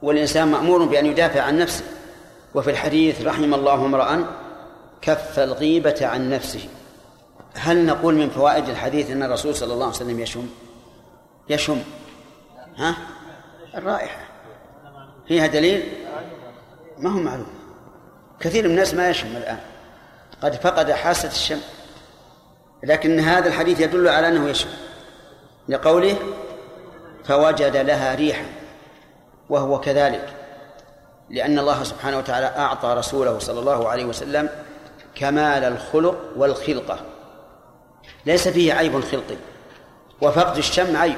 والإنسان مأمور بأن يدافع عن نفسه. وفي الحديث رحم الله امرأ كف الغيبة عن نفسه. هل نقول من فوائد الحديث أن الرسول صلى الله عليه وسلم يشم؟ يشم. ها؟ الرائحة. فيها دليل؟ ما هو معلوم. كثير من الناس ما يشم الآن. قد فقد حاسة الشم. لكن هذا الحديث يدل على أنه يشم. لقوله فوجد لها ريحا. وهو كذلك. لأن الله سبحانه وتعالى أعطى رسوله صلى الله عليه وسلم كمال الخلق والخلقة. ليس فيه عيب خلقي وفقد الشم عيب.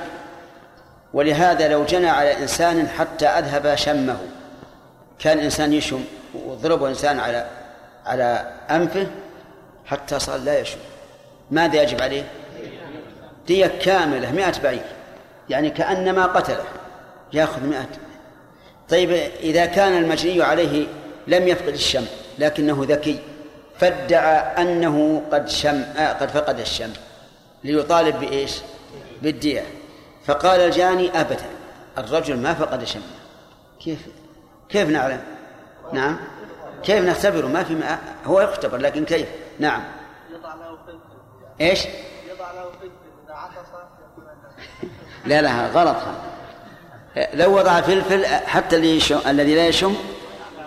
ولهذا لو جنى على إنسان حتى أذهب شمه كان إنسان يشم وضربه إنسان على على أنفه حتى صار لا يشم. ماذا يجب عليه؟ دية كاملة مئة بعير. يعني كأنما قتله يأخذ مئة. طيب إذا كان المجني عليه لم يفقد الشم لكنه ذكي. فادعى أنه قد شم آه قد فقد الشم ليطالب بإيش؟ بالدية فقال الجاني أبدا الرجل ما فقد شمه كيف كيف نعلم؟ نعم كيف نختبره ما في ما هو يختبر لكن كيف؟ نعم يضع له إيش؟ يضع له اذا عطس لا لا غلط لو وضع فلفل حتى الذي لا يشم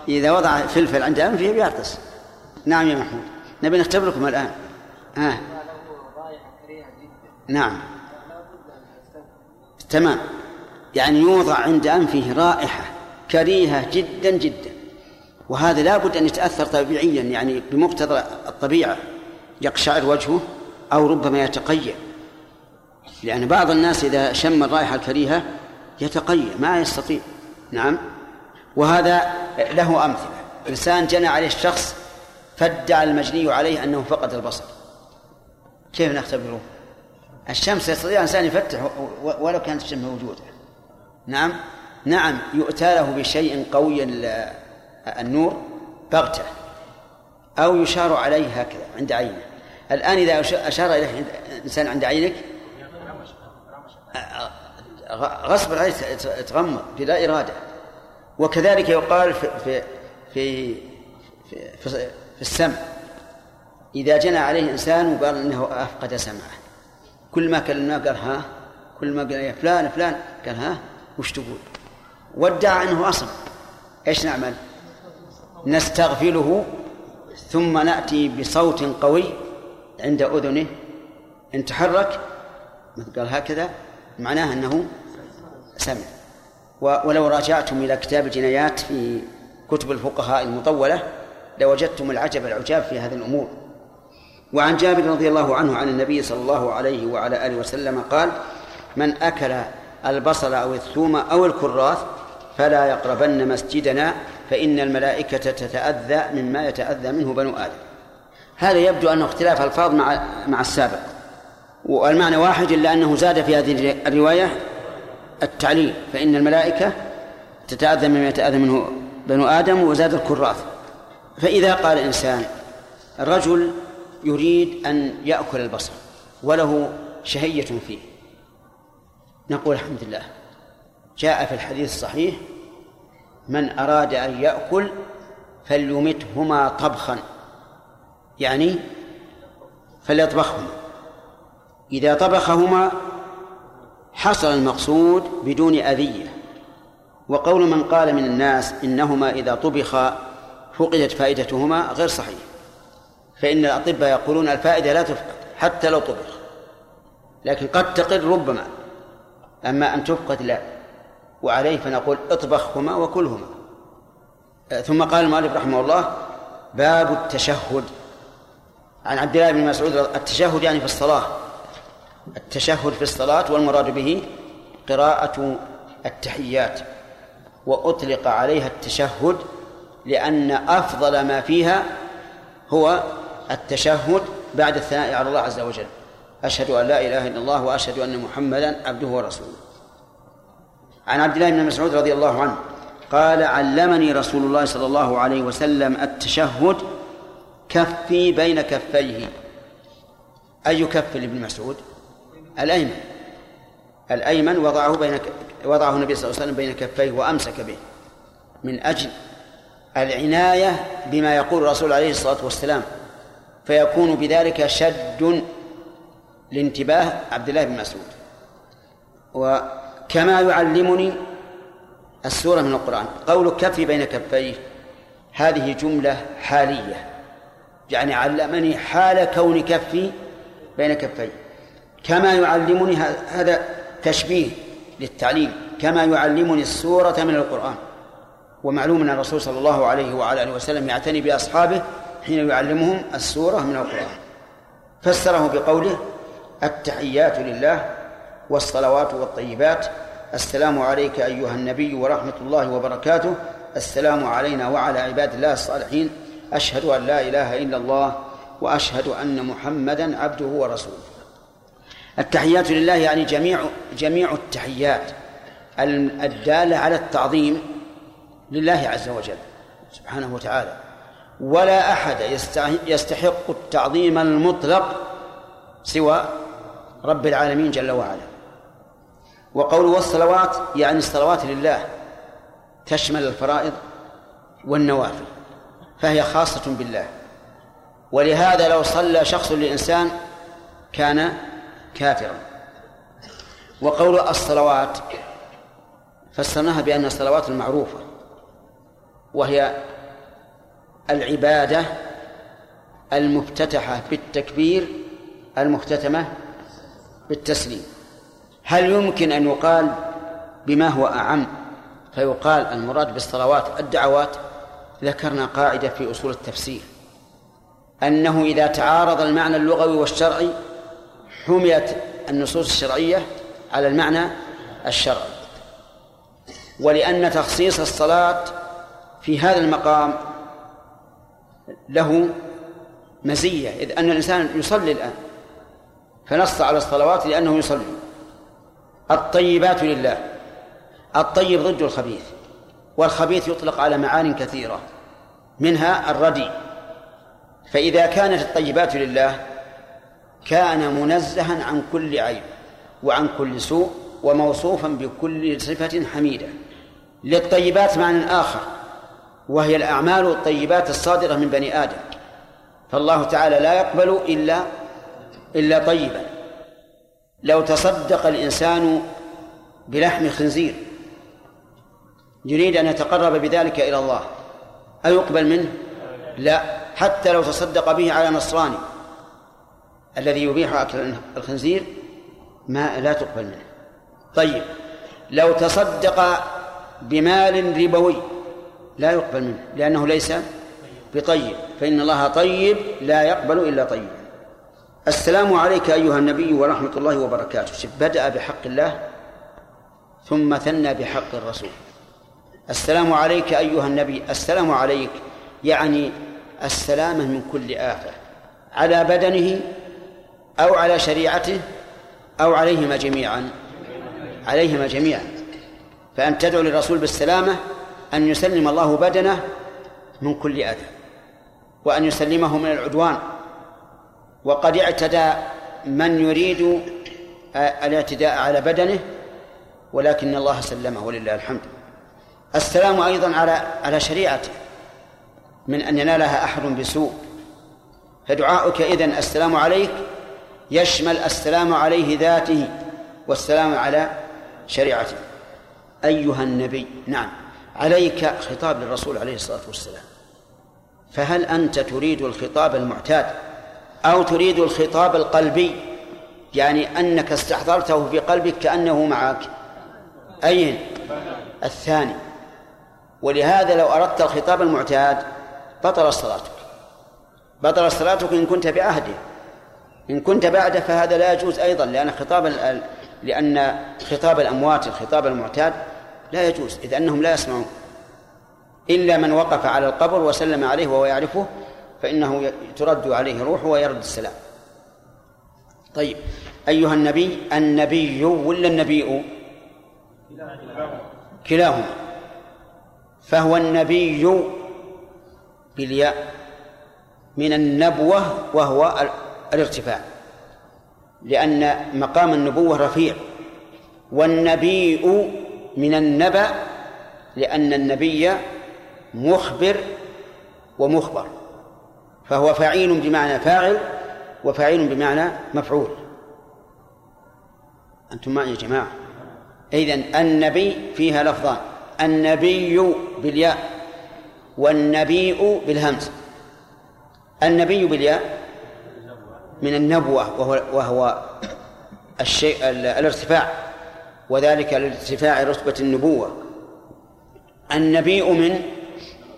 إذا وضع فلفل عند انفه بيعطس نعم يا محمود. نبي نختبركم الآن. ها. آه. نعم. تمام. يعني يوضع عند أنفه رائحة كريهة جدا جدا. وهذا لا بد أن يتأثر طبيعيا يعني بمقتضى الطبيعة. يقشعر وجهه أو ربما يتقيأ. لأن بعض الناس إذا شم الرائحة الكريهة يتقيأ ما يستطيع. نعم. وهذا له أمثلة. إنسان جنى عليه الشخص فادعى المجني عليه أنه فقد البصر. كيف نختبره؟ الشمس يستطيع الإنسان يفتح ولو كانت الشمس موجودة. نعم؟ نعم يؤتى له بشيء قوي النور بغتة. أو يشار عليه هكذا عند عينه. الآن إذا أشار إليه إنسان عند عينك؟ غصب عليه تغمض بلا إرادة. وكذلك يقال في في في في, في السمع. إذا جنى عليه إنسان وقال إنه أفقد سمعه. كل ما كلمناه قال ها كل ما قال يا فلان فلان قال ها وش تقول؟ وادعى أنه أصم إيش نعمل؟ نستغفله ثم نأتي بصوت قوي عند أذنه. إن تحرك قال هكذا معناه أنه سمع. ولو راجعتم إلى كتاب الجنايات في كتب الفقهاء المطولة لوجدتم العجب العجاب في هذه الأمور. وعن جابر رضي الله عنه عن النبي صلى الله عليه وعلى آله وسلم قال من أكل البصل أو الثوم أو الكراث فلا يقربن مسجدنا فإن الملائكة تتأذى مما يتأذى منه بنو آدم. هذا يبدو أنه اختلاف ألفاظ مع مع السابق. والمعنى واحد إلا أنه زاد في هذه الرواية التعليل فإن الملائكة تتأذى مما يتأذى منه بنو آدم وزاد الكراث. فإذا قال إنسان الرجل يريد أن يأكل البصر وله شهية فيه. نقول الحمد لله. جاء في الحديث الصحيح من أراد أن يأكل فليمتهما طبخا. يعني فليطبخهما. إذا طبخهما حصل المقصود بدون أذية. وقول من قال من الناس إنهما إذا طبخا فقدت فائدتهما غير صحيح. فإن الأطباء يقولون الفائدة لا تفقد حتى لو طبخ. لكن قد تقل ربما. أما أن تفقد لا. وعليه فنقول اطبخهما وكلهما. ثم قال المؤلف رحمه الله باب التشهد. عن عبد الله بن مسعود التشهد يعني في الصلاة. التشهد في الصلاة والمراد به قراءة التحيات. وأطلق عليها التشهد لأن أفضل ما فيها هو التشهد بعد الثناء على الله عز وجل. أشهد أن لا إله إلا الله وأشهد أن محمدا عبده ورسوله. عن عبد الله بن مسعود رضي الله عنه قال علمني رسول الله صلى الله عليه وسلم التشهد كفي بين كفيه. أي كف لابن مسعود؟ الأيمن. الأيمن وضعه بين وضعه النبي صلى الله عليه وسلم بين كفيه وأمسك به من أجل العناية بما يقول الرسول عليه الصلاة والسلام فيكون بذلك شد لانتباه عبد الله بن مسعود. وكما يعلمني السورة من القرآن قول كفي بين كفيه هذه جملة حالية يعني علمني حال كون كفي بين كفي كما يعلمني هذا تشبيه للتعليم كما يعلمني السورة من القرآن. ومعلوم أن الرسول صلى الله عليه وعلى آله وسلم يعتني بأصحابه حين يعلمهم السورة من القرآن. فسره بقوله التحيات لله والصلوات والطيبات السلام عليك أيها النبي ورحمة الله وبركاته السلام علينا وعلى عباد الله الصالحين أشهد أن لا إله إلا الله وأشهد أن محمدا عبده ورسوله. التحيات لله يعني جميع جميع التحيات الدالة على التعظيم لله عز وجل سبحانه وتعالى. ولا أحد يستحق التعظيم المطلق سوى رب العالمين جل وعلا. وقول والصلوات يعني الصلوات لله تشمل الفرائض والنوافل فهي خاصة بالله. ولهذا لو صلى شخص لإنسان كان كافرا. وقول الصلوات فسرناها بأن الصلوات المعروفة. وهي العبادة المفتتحة بالتكبير المختتمة بالتسليم. هل يمكن أن يقال بما هو أعم؟ فيقال المراد بالصلوات الدعوات ذكرنا قاعدة في أصول التفسير. أنه إذا تعارض المعنى اللغوي والشرعي حميت النصوص الشرعية على المعنى الشرعي. ولأن تخصيص الصلاة في هذا المقام له مزية إذ أن الإنسان يصلي الآن فنص على الصلوات لأنه يصلي. الطيبات لله الطيب ضد الخبيث والخبيث يطلق على معان كثيرة منها الردي. فإذا كانت الطيبات لله كان منزها عن كل عيب وعن كل سوء وموصوفا بكل صفة حميدة. للطيبات معنى آخر. وهي الأعمال الطيبات الصادرة من بني آدم. فالله تعالى لا يقبل إلا إلا طيبا. لو تصدق الإنسان بلحم خنزير يريد أن يتقرب بذلك إلى الله أيقبل منه؟ لا. حتى لو تصدق به على نصراني الذي يبيح أكل الخنزير ما لا تقبل منه. طيب. لو تصدق بمال ربوي لا يقبل منه لأنه ليس بطيب. فإن الله طيب لا يقبل إلا طيب. السلام عليك أيها النبي ورحمة الله وبركاته. بدأ بحق الله ثم ثنى بحق الرسول. السلام عليك أيها النبي. السلام عليك يعني السلامة من كل آفة على بدنه أو على شريعته أو عليهما جميعا. عليهما جميعا. فأن تدعو للرسول بالسلامة أن يسلم الله بدنه من كل أذى وأن يسلمه من العدوان. وقد اعتدى من يريد الاعتداء على بدنه ولكن الله سلمه ولله الحمد. السلام أيضا على على شريعته من أن ينالها أحد بسوء. فدعاؤك إذن السلام عليك يشمل السلام عليه ذاته والسلام على شريعته. أيها النبي نعم. عليك خطاب للرسول عليه الصلاة والسلام. فهل أنت تريد الخطاب المعتاد أو تريد الخطاب القلبي؟ يعني أنك استحضرته في قلبك كأنه معك. أين الثاني. ولهذا لو أردت الخطاب المعتاد بطل صلاتك. بطل صلاتك إن كنت بعهده إن كنت بعده فهذا لا يجوز أيضا لأن خطاب لأن خطاب الأموات الخطاب المعتاد لا يجوز إذ أنهم لا يسمعون. إلا من وقف على القبر وسلم عليه وهو يعرفه فإنه ترد عليه روحه ويرد السلام. طيب أيها النبي النبي ولا النبي؟ كلاهما. فهو النبي بالياء من النبوة وهو الارتفاع. لأن مقام النبوة رفيع. والنبي من النبأ لأن النبي مخبر ومخبر فهو فعيل بمعنى فاعل وفعيل بمعنى مفعول. أنتم معي يا جماعة؟ إذن النبي فيها لفظان النبي بالياء والنبي بالهمز. النبي بالياء من النبوة وهو, وهو الشيء الارتفاع. وذلك لارتفاع رتبة النبوة. النبي من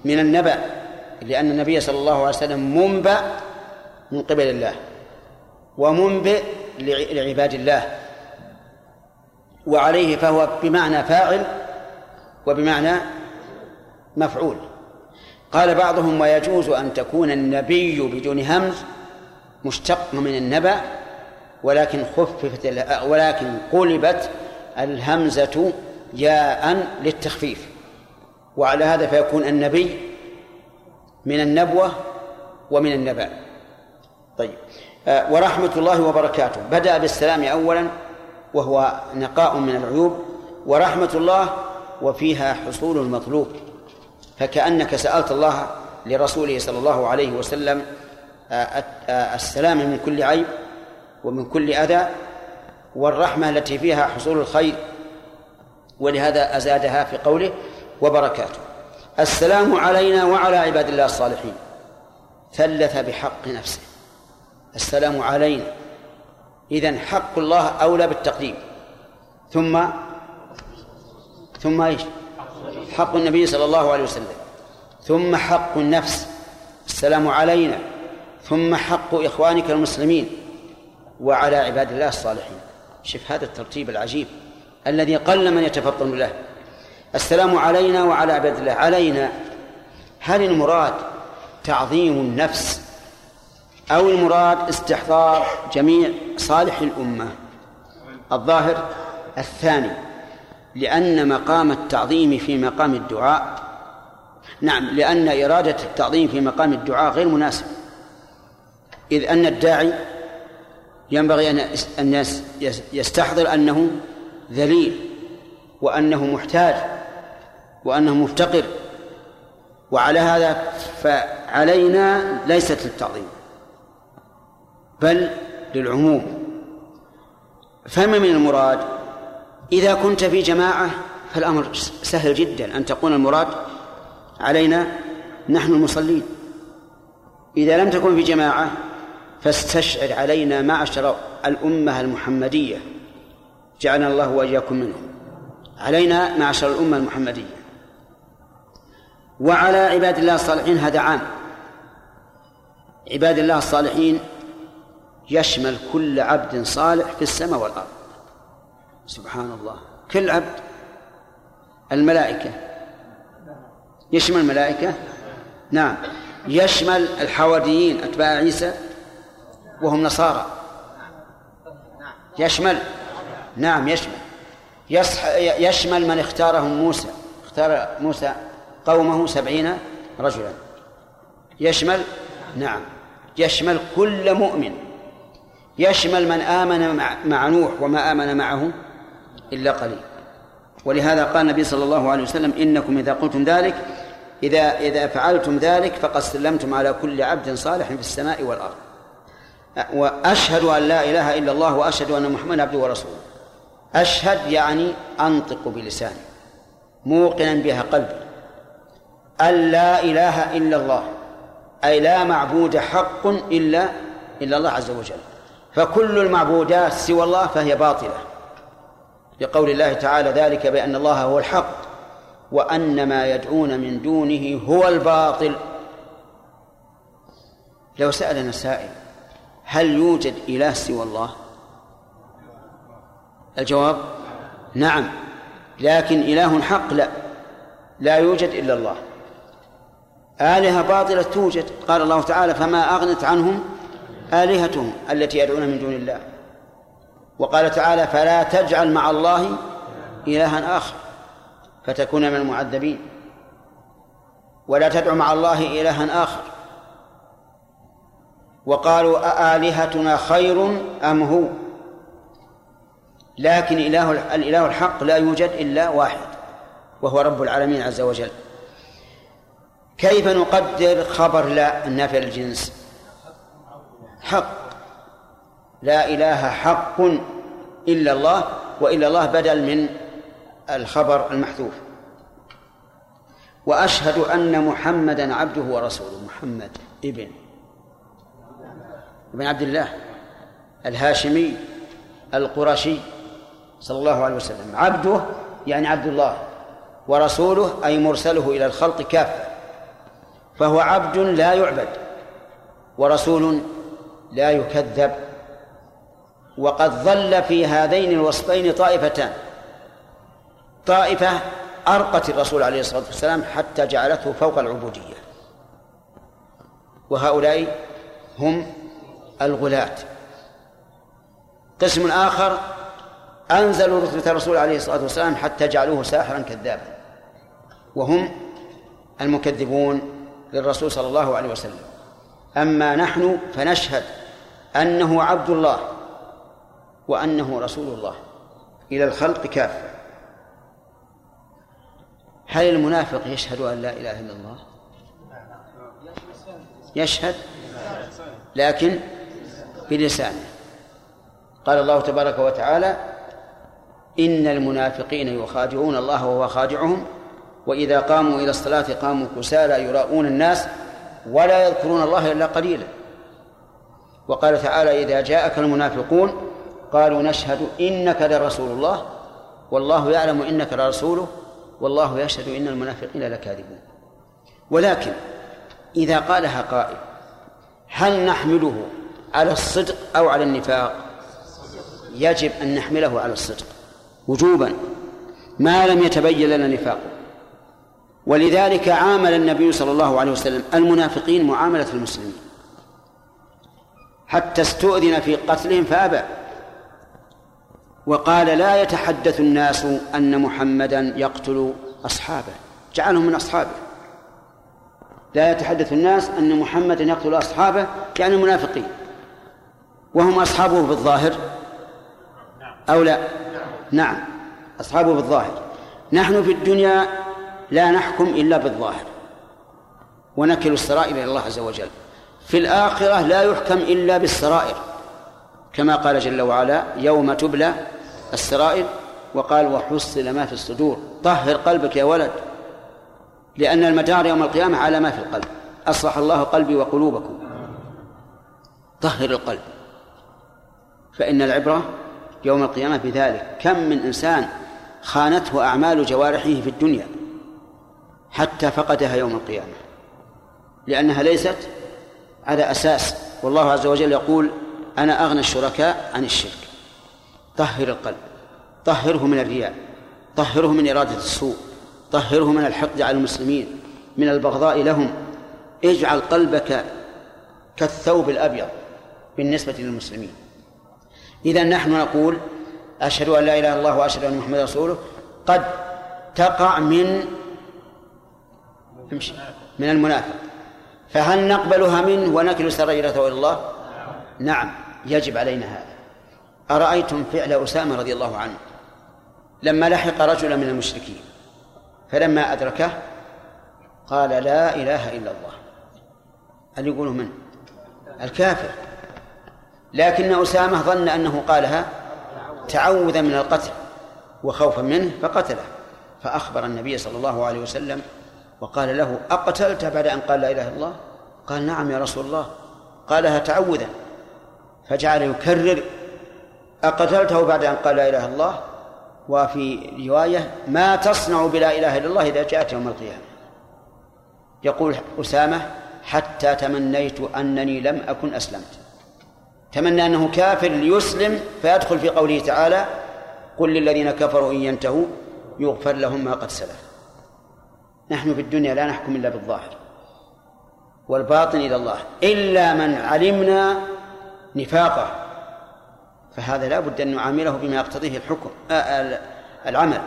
من النبأ لأن النبي صلى الله عليه وسلم منبأ من قبل الله ومنبئ لعباد الله. وعليه فهو بمعنى فاعل وبمعنى مفعول. قال بعضهم ويجوز أن تكون النبي بدون همز مشتق من النبأ ولكن خففت ولكن قلبت الهمزة ياء للتخفيف وعلى هذا فيكون النبي من النبوة ومن النبأ. طيب. آه، ورحمة الله وبركاته. بدأ بالسلام أولا وهو نقاء من العيوب. ورحمة الله وفيها حصول المطلوب. فكأنك سألت الله لرسوله صلى الله عليه وسلم آه، آه، السلام من كل عيب ومن كل أذى والرحمة التي فيها حصول الخير ولهذا أزادها في قوله وبركاته. السلام علينا وعلى عباد الله الصالحين. ثلث بحق نفسه. السلام علينا. إذن حق الله أولى بالتقديم. ثم ثم إيش؟ حق النبي صلى الله عليه وسلم. ثم حق النفس. السلام علينا. ثم حق إخوانك المسلمين. وعلى عباد الله الصالحين. شوف هذا الترتيب العجيب. الذي قل من يتفطن له. السلام علينا وعلى عباد الله. علينا. هل المراد تعظيم النفس أو المراد استحضار جميع صالح الأمة؟ الظاهر الثاني لأن مقام التعظيم في مقام الدعاء نعم لأن إرادة التعظيم في مقام الدعاء غير مناسب. إذ أن الداعي ينبغي أن الناس يستحضر أنه ذليل وأنه محتاج وأنه مفتقر وعلى هذا فعلينا ليست للتعظيم بل للعموم. فما من المراد؟ إذا كنت في جماعة فالأمر سهل جدا أن تكون المراد علينا نحن المصلين. إذا لم تكن في جماعة فاستشعر علينا معشر الأمة المحمدية. جعلنا الله وإياكم منهم. علينا معشر الأمة المحمدية. وعلى عباد الله الصالحين هذا عام. عباد الله الصالحين يشمل كل عبد صالح في السماء والأرض. سبحان الله. كل عبد. الملائكة. يشمل الملائكة؟ نعم. يشمل الحواريين أتباع عيسى. وهم نصارى. يشمل. نعم يشمل. يشمل من اختارهم موسى. اختار موسى قومه سبعين رجلا. يشمل؟ نعم. يشمل كل مؤمن. يشمل من آمن مع نوح وما آمن معه إلا قليل. ولهذا قال النبي صلى الله عليه وسلم إنكم إذا قلتم ذلك إذا إذا فعلتم ذلك فقد سلمتم على كل عبد صالح في السماء والأرض. وأشهد أن لا إله إلا الله وأشهد أن محمدا عبده ورسوله. أشهد يعني أنطق بلساني موقنا بها قلبي. أن لا إله إلا الله أي لا معبود حق إلا إلا الله عز وجل. فكل المعبودات سوى الله فهي باطلة. لقول الله تعالى ذلك بأن الله هو الحق وأن ما يدعون من دونه هو الباطل. لو سألنا سائل هل يوجد إله سوى الله؟ الجواب نعم لكن إله حق لا لا يوجد إلا الله. آلهة باطلة توجد قال الله تعالى فما أغنت عنهم آلهتهم التي يدعون من دون الله. وقال تعالى فلا تجعل مع الله إلها آخر فتكون من المعذبين. ولا تدع مع الله إلها آخر وقالوا أآلهتنا خير أم هو؟ لكن إله الإله الحق لا يوجد إلا واحد وهو رب العالمين عز وجل. كيف نقدر خبر لا النافع للجنس حق. لا إله حق إلا الله وإلا الله بدل من الخبر المحذوف. وأشهد أن محمدا عبده ورسوله محمد ابن ابن عبد الله الهاشمي القرشي صلى الله عليه وسلم. عبده يعني عبد الله ورسوله أي مرسله إلى الخلق كافة فهو عبد لا يعبد ورسول لا يكذب وقد ظل في هذين الوصفين طائفتان. طائفة أرقت الرسول عليه الصلاة والسلام حتى جعلته فوق العبودية وهؤلاء هم الغلاة. قسم آخر أنزلوا رتبة الرسول عليه الصلاة والسلام حتى جعلوه ساحرا كذابا. وهم المكذبون للرسول صلى الله عليه وسلم. أما نحن فنشهد أنه عبد الله وأنه رسول الله. إلى الخلق كافة هل المنافق يشهد أن لا إله إلا الله؟ يشهد. لكن بلسانه. قال الله تبارك وتعالى إن المنافقين يخادعون الله وهو خادعهم وإذا قاموا إلى الصلاة قاموا كسالى يراؤون الناس ولا يذكرون الله إلا قليلا. وقال تعالى إذا جاءك المنافقون قالوا نشهد إنك لرسول الله والله يعلم إنك لرسوله والله يشهد إن المنافقين لكاذبون. ولكن إذا قالها قائل هل نحمله على الصدق أو على النفاق. يجب أن نحمله على الصدق. وجوبا. ما لم يتبين لنا نفاقه. ولذلك عامل النبي صلى الله عليه وسلم المنافقين معاملة المسلمين. حتى استؤذن في قتلهم فأبى. وقال لا يتحدث الناس أن محمدا يقتل أصحابه. جعلهم من أصحابه. لا يتحدث الناس أن محمدا يقتل أصحابه يعني المنافقين. وهم أصحابه بالظاهر أو لا؟ نعم. أصحابه بالظاهر نحن في الدنيا لا نحكم إلا بالظاهر. ونكل السرائر إلى الله عز وجل. في الآخرة لا يحكم إلا بالسرائر. كما قال جل وعلا يوم تبلى السرائر وقال وحصل ما في الصدور. طهر قلبك يا ولد. لأن المدار يوم القيامة على ما في القلب. أصلح الله قلبي وقلوبكم. طهر القلب. فإن العبرة يوم القيامة بذلك كم من إنسان خانته أعمال جوارحه في الدنيا حتى فقدها يوم القيامة لأنها ليست على أساس. والله عز وجل يقول أنا أغنى الشركاء عن الشرك. طهر القلب طهره من الرياء طهره من إرادة السوء طهره من الحقد على المسلمين من البغضاء لهم. اجعل قلبك كالثوب الأبيض بالنسبة للمسلمين. إذا نحن نقول أشهد أن لا إله إلا الله وأشهد أن محمدا رسوله قد تقع من من المنافق. فهل نقبلها منه ونكل سريرته إلى الله؟ نعم يجب علينا هذا. أرأيتم فعل أسامة رضي الله عنه؟ لما لحق رجلا من المشركين فلما أدركه قال لا إله إلا الله. هل يقوله من؟ الكافر. لكن أسامة ظن أنه قالها تعوذا من القتل وخوفا منه فقتله فأخبر النبي صلى الله عليه وسلم وقال له أقتلت بعد أن قال لا إله إلا الله؟ قال نعم يا رسول الله. قالها تعوذا. فجعل يكرر أقتلته بعد أن قال لا إله إلا الله؟ وفي رواية ما تصنع بلا إله إلا الله إذا جاءت يوم القيامة. يقول أسامة حتى تمنيت أنني لم أكن أسلمت. تمنى أنه كافر ليسلم فيدخل في قوله تعالى قل للذين كفروا إن ينتهوا يغفر لهم ما قد سلف. نحن في الدنيا لا نحكم إلا بالظاهر والباطن إلى الله إلا من علمنا نفاقه. فهذا لا بد أن نعامله بما يقتضيه الحكم آه العمل.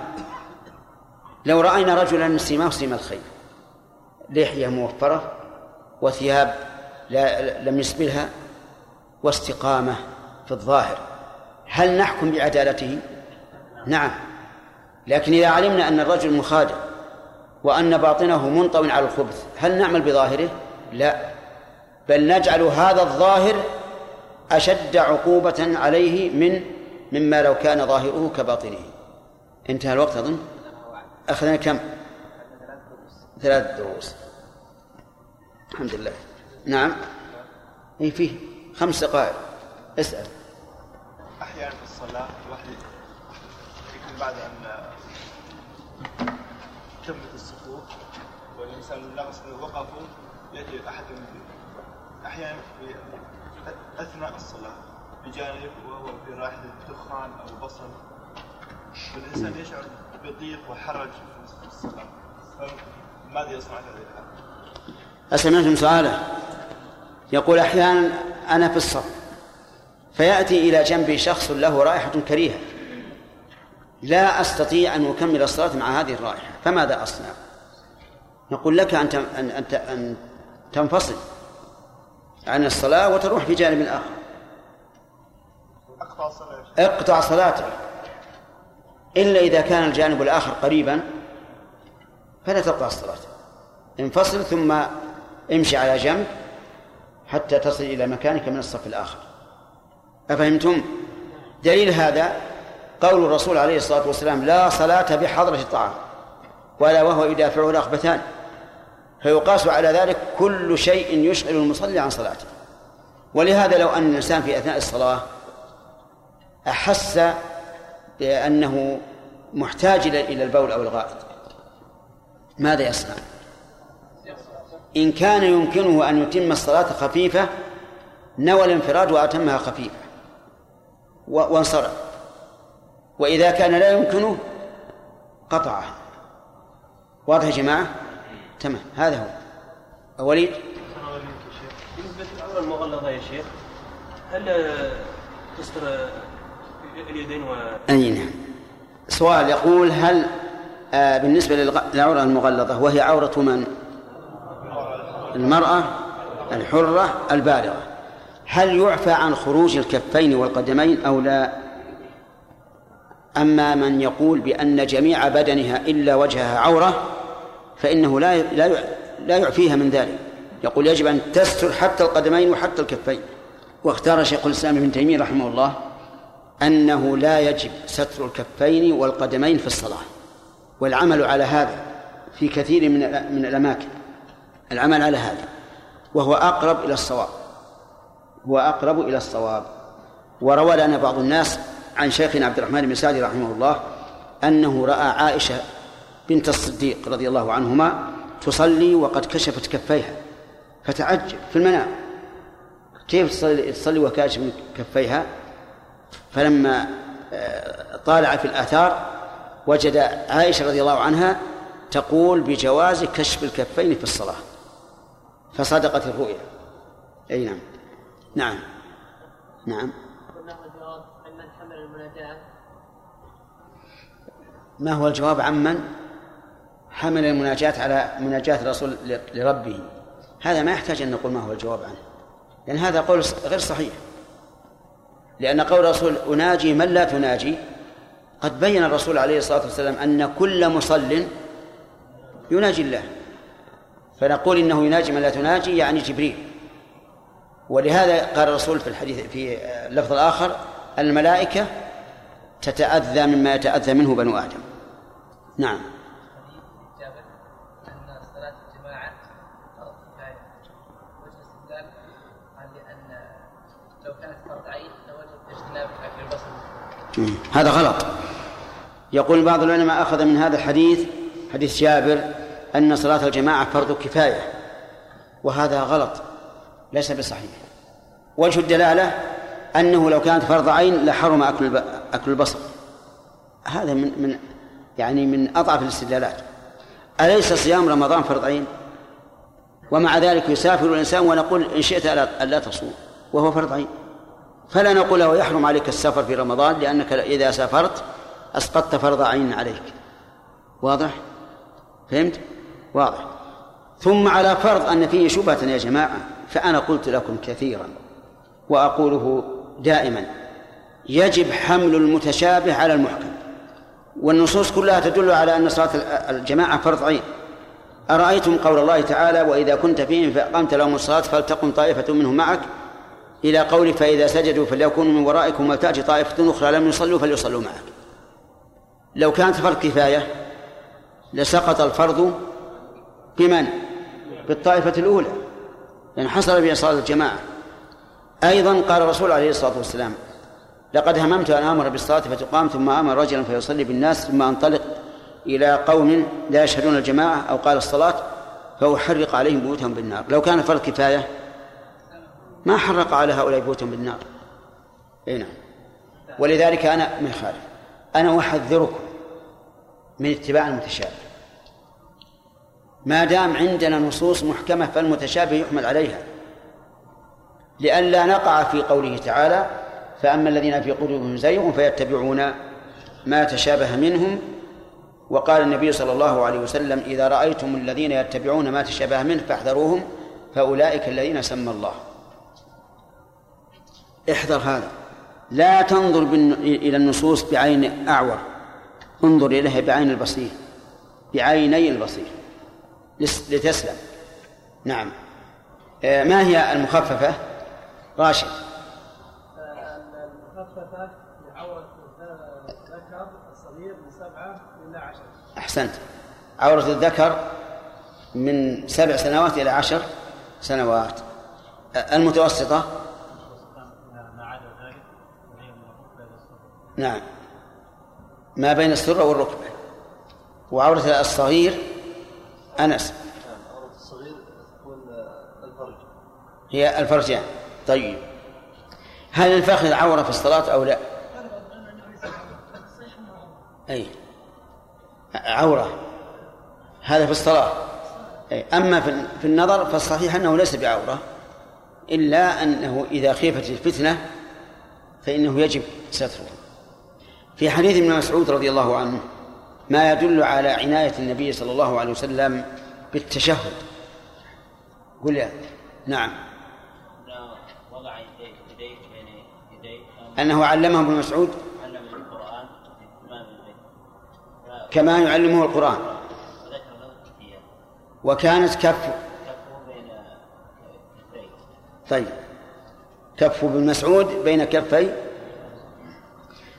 لو رأينا رجلا سيماه سيم الخير لحية موفرة وثياب لا لم يسبلها واستقامة في الظاهر. هل نحكم بعدالته؟ نعم. لكن إذا علمنا أن الرجل مخادع وأن باطنه منطوي على الخبث هل نعمل بظاهره؟ لا. بل نجعل هذا الظاهر أشد عقوبة عليه من مما لو كان ظاهره كباطنه. انتهى الوقت أظن؟ أخذنا كم؟ ثلاث دروس. الحمد لله. نعم. اي فيه. خمس دقائق. اسأل. أحيانا في الصلاة الواحد يكون بعد أن تمت الصفوف والإنسان ناقص وقفوا يأتي أحد أحيانا في أثناء الصلاة بجانب وهو في رائحة الدخان أو بصل والإنسان يشعر بضيق وحرج في الصلاة. فماذا يصنع في هذه الحالة؟ أسمعتم سؤاله يقول أحيانا أنا في الصف فيأتي إلى جنبي شخص له رائحة كريهة. لا أستطيع أن أكمل الصلاة مع هذه الرائحة فماذا أصنع؟ نقول لك أن أن أن تنفصل عن الصلاة وتروح في جانب آخر اقطع صلاتك. إلا إذا كان الجانب الآخر قريبا فلا تقطع الصلاة انفصل ثم امشي على جنب. حتى تصل إلى مكانك من الصف الآخر أفهمتم؟ دليل هذا قول الرسول عليه الصلاة والسلام لا صلاة بحضرة الطعام ولا وهو يدافعه الأخبثان فيقاس على ذلك كل شيء يشغل المصلي عن صلاته ولهذا لو أن الإنسان في أثناء الصلاة أحس بأنه محتاج إلى البول أو الغائط ماذا يصنع؟ إن كان يمكنه أن يتم الصلاة خفيفة نوى الانفراد وأتمها خفيفة. وانصرف. وإذا كان لا يمكنه قطعها. واضح يا جماعة؟ تمام. هذا هو. وليد؟ بالنسبة للعورة المغلظة يا شيخ هل تستر اليدين و؟ أي نعم. سؤال يقول هل آه بالنسبة للعورة المغلظة وهي عورة من؟ المرأة الحرة البالغة. هل يعفى عن خروج الكفين والقدمين أو لا؟ أما من يقول بأن جميع بدنها إلا وجهها عورة فإنه لا لا يعفيها من ذلك. يقول يجب أن تستر حتى القدمين وحتى الكفين. واختار شيخ الإسلام ابن تيمية رحمه الله أنه لا يجب ستر الكفين والقدمين في الصلاة والعمل على هذا في كثير من من الأماكن. العمل على هذا وهو أقرب إلى الصواب هو أقرب إلى الصواب. وروى لنا بعض الناس عن شيخنا عبد الرحمن بن سعدي رحمه الله أنه رأى عائشة بنت الصديق رضي الله عنهما تصلي وقد كشفت كفيها فتعجب في المنام. كيف تصلي, تصلي وكاشف كفيها؟ فلما آه، طالع في الآثار وجد عائشة رضي الله عنها تقول بجواز كشف الكفين في الصلاة. فصدقت الرؤيا. أي نعم. نعم. نعم. ما هو الجواب عمن حمل المناجاة على مناجاة الرسول لربه؟ هذا ما يحتاج أن نقول ما هو الجواب عنه. لأن هذا قول غير صحيح. لأن قول الرسول أناجي من لا تناجي قد بين الرسول عليه الصلاة والسلام أن كل مصل يناجي الله. فنقول إنه يناجي من لا تناجي يعني جبريل. ولهذا قال الرسول في الحديث في اللفظ الآخر الملائكة تتأذى مما يتأذى منه بنو آدم. نعم. هذا غلط. يقول بعض العلماء أخذ من هذا الحديث حديث جابر أن صلاة الجماعة فرض كفاية وهذا غلط ليس بصحيح. وجه الدلالة أنه لو كانت فرض عين لحرم أكل أكل البصر. هذا من من يعني من أضعف الاستدلالات. أليس صيام رمضان فرض عين؟ ومع ذلك يسافر الإنسان ونقول إن شئت ألا تصوم وهو فرض عين. فلا نقول له يحرم عليك السفر في رمضان لأنك إذا سافرت أسقطت فرض عين عليك. واضح؟ فهمت؟ واضح. ثم على فرض أن فيه شبهة يا جماعة فأنا قلت لكم كثيرا وأقوله دائما يجب حمل المتشابه على المحكم. والنصوص كلها تدل على أن صلاة الجماعة فرض عين. أرأيتم قول الله تعالى وإذا كنت فيهم فأقمت لهم الصلاة فلتقم طائفة منهم معك إلى قول فإذا سجدوا فليكونوا من ورائكم ولتأتي طائفة أخرى لم يصلوا فليصلوا معك. لو كانت فرض كفاية لسقط الفرض بمن؟ بالطائفة الأولى لأن حصل بها صلاة الجماعة. أيضا قال الرسول عليه الصلاة والسلام لقد هممت أن آمر بالصلاة فتقام ثم آمر رجلا فيصلي بالناس ثم أنطلق إلى قوم لا يشهدون الجماعة أو قال الصلاة فأحرق عليهم بيوتهم بالنار. لو كان فرض كفاية ما حرق على هؤلاء بيوتهم بالنار. إي نعم. ولذلك أنا من خالف أنا أحذركم من اتباع المتشابه. ما دام عندنا نصوص محكمة فالمتشابه يحمل عليها. لئلا نقع في قوله تعالى فأما الذين في قلوبهم زيغ فيتبعون ما تشابه منهم. وقال النبي صلى الله عليه وسلم إذا رأيتم الذين يتبعون ما تشابه منه فاحذروهم فأولئك الذين سمى الله. احذر هذا. لا تنظر إلى النصوص بعين أعور. انظر إليها بعين البصير بعيني البصير. لتسلم. نعم. آه، ما هي المخففة؟ راشد. المخففة لعورة الذكر الصغير من سبعة إلى عشر. أحسنت. عورة الذكر من سبع سنوات إلى عشر سنوات. آه، المتوسطة؟ نعم. ما بين السرة والركبة. وعورة الصغير أنس. الصغير تكون الفرج هي الفرجان. طيب. هل الفخذ عورة في الصلاة أو لا؟ أي. عورة. هذا في الصلاة. أي. أما في النظر فالصحيح أنه ليس بعورة. إلا أنه إذا خيفت الفتنة فإنه يجب ستره. في حديث ابن مسعود رضي الله عنه ما يدل على عناية النبي صلى الله عليه وسلم بالتشهد. قل يا نعم. وضع بين أنه علمه ابن مسعود؟ القرآن كما يعلمه القرآن. وكانت كف طيب. كف ابن مسعود بين كفي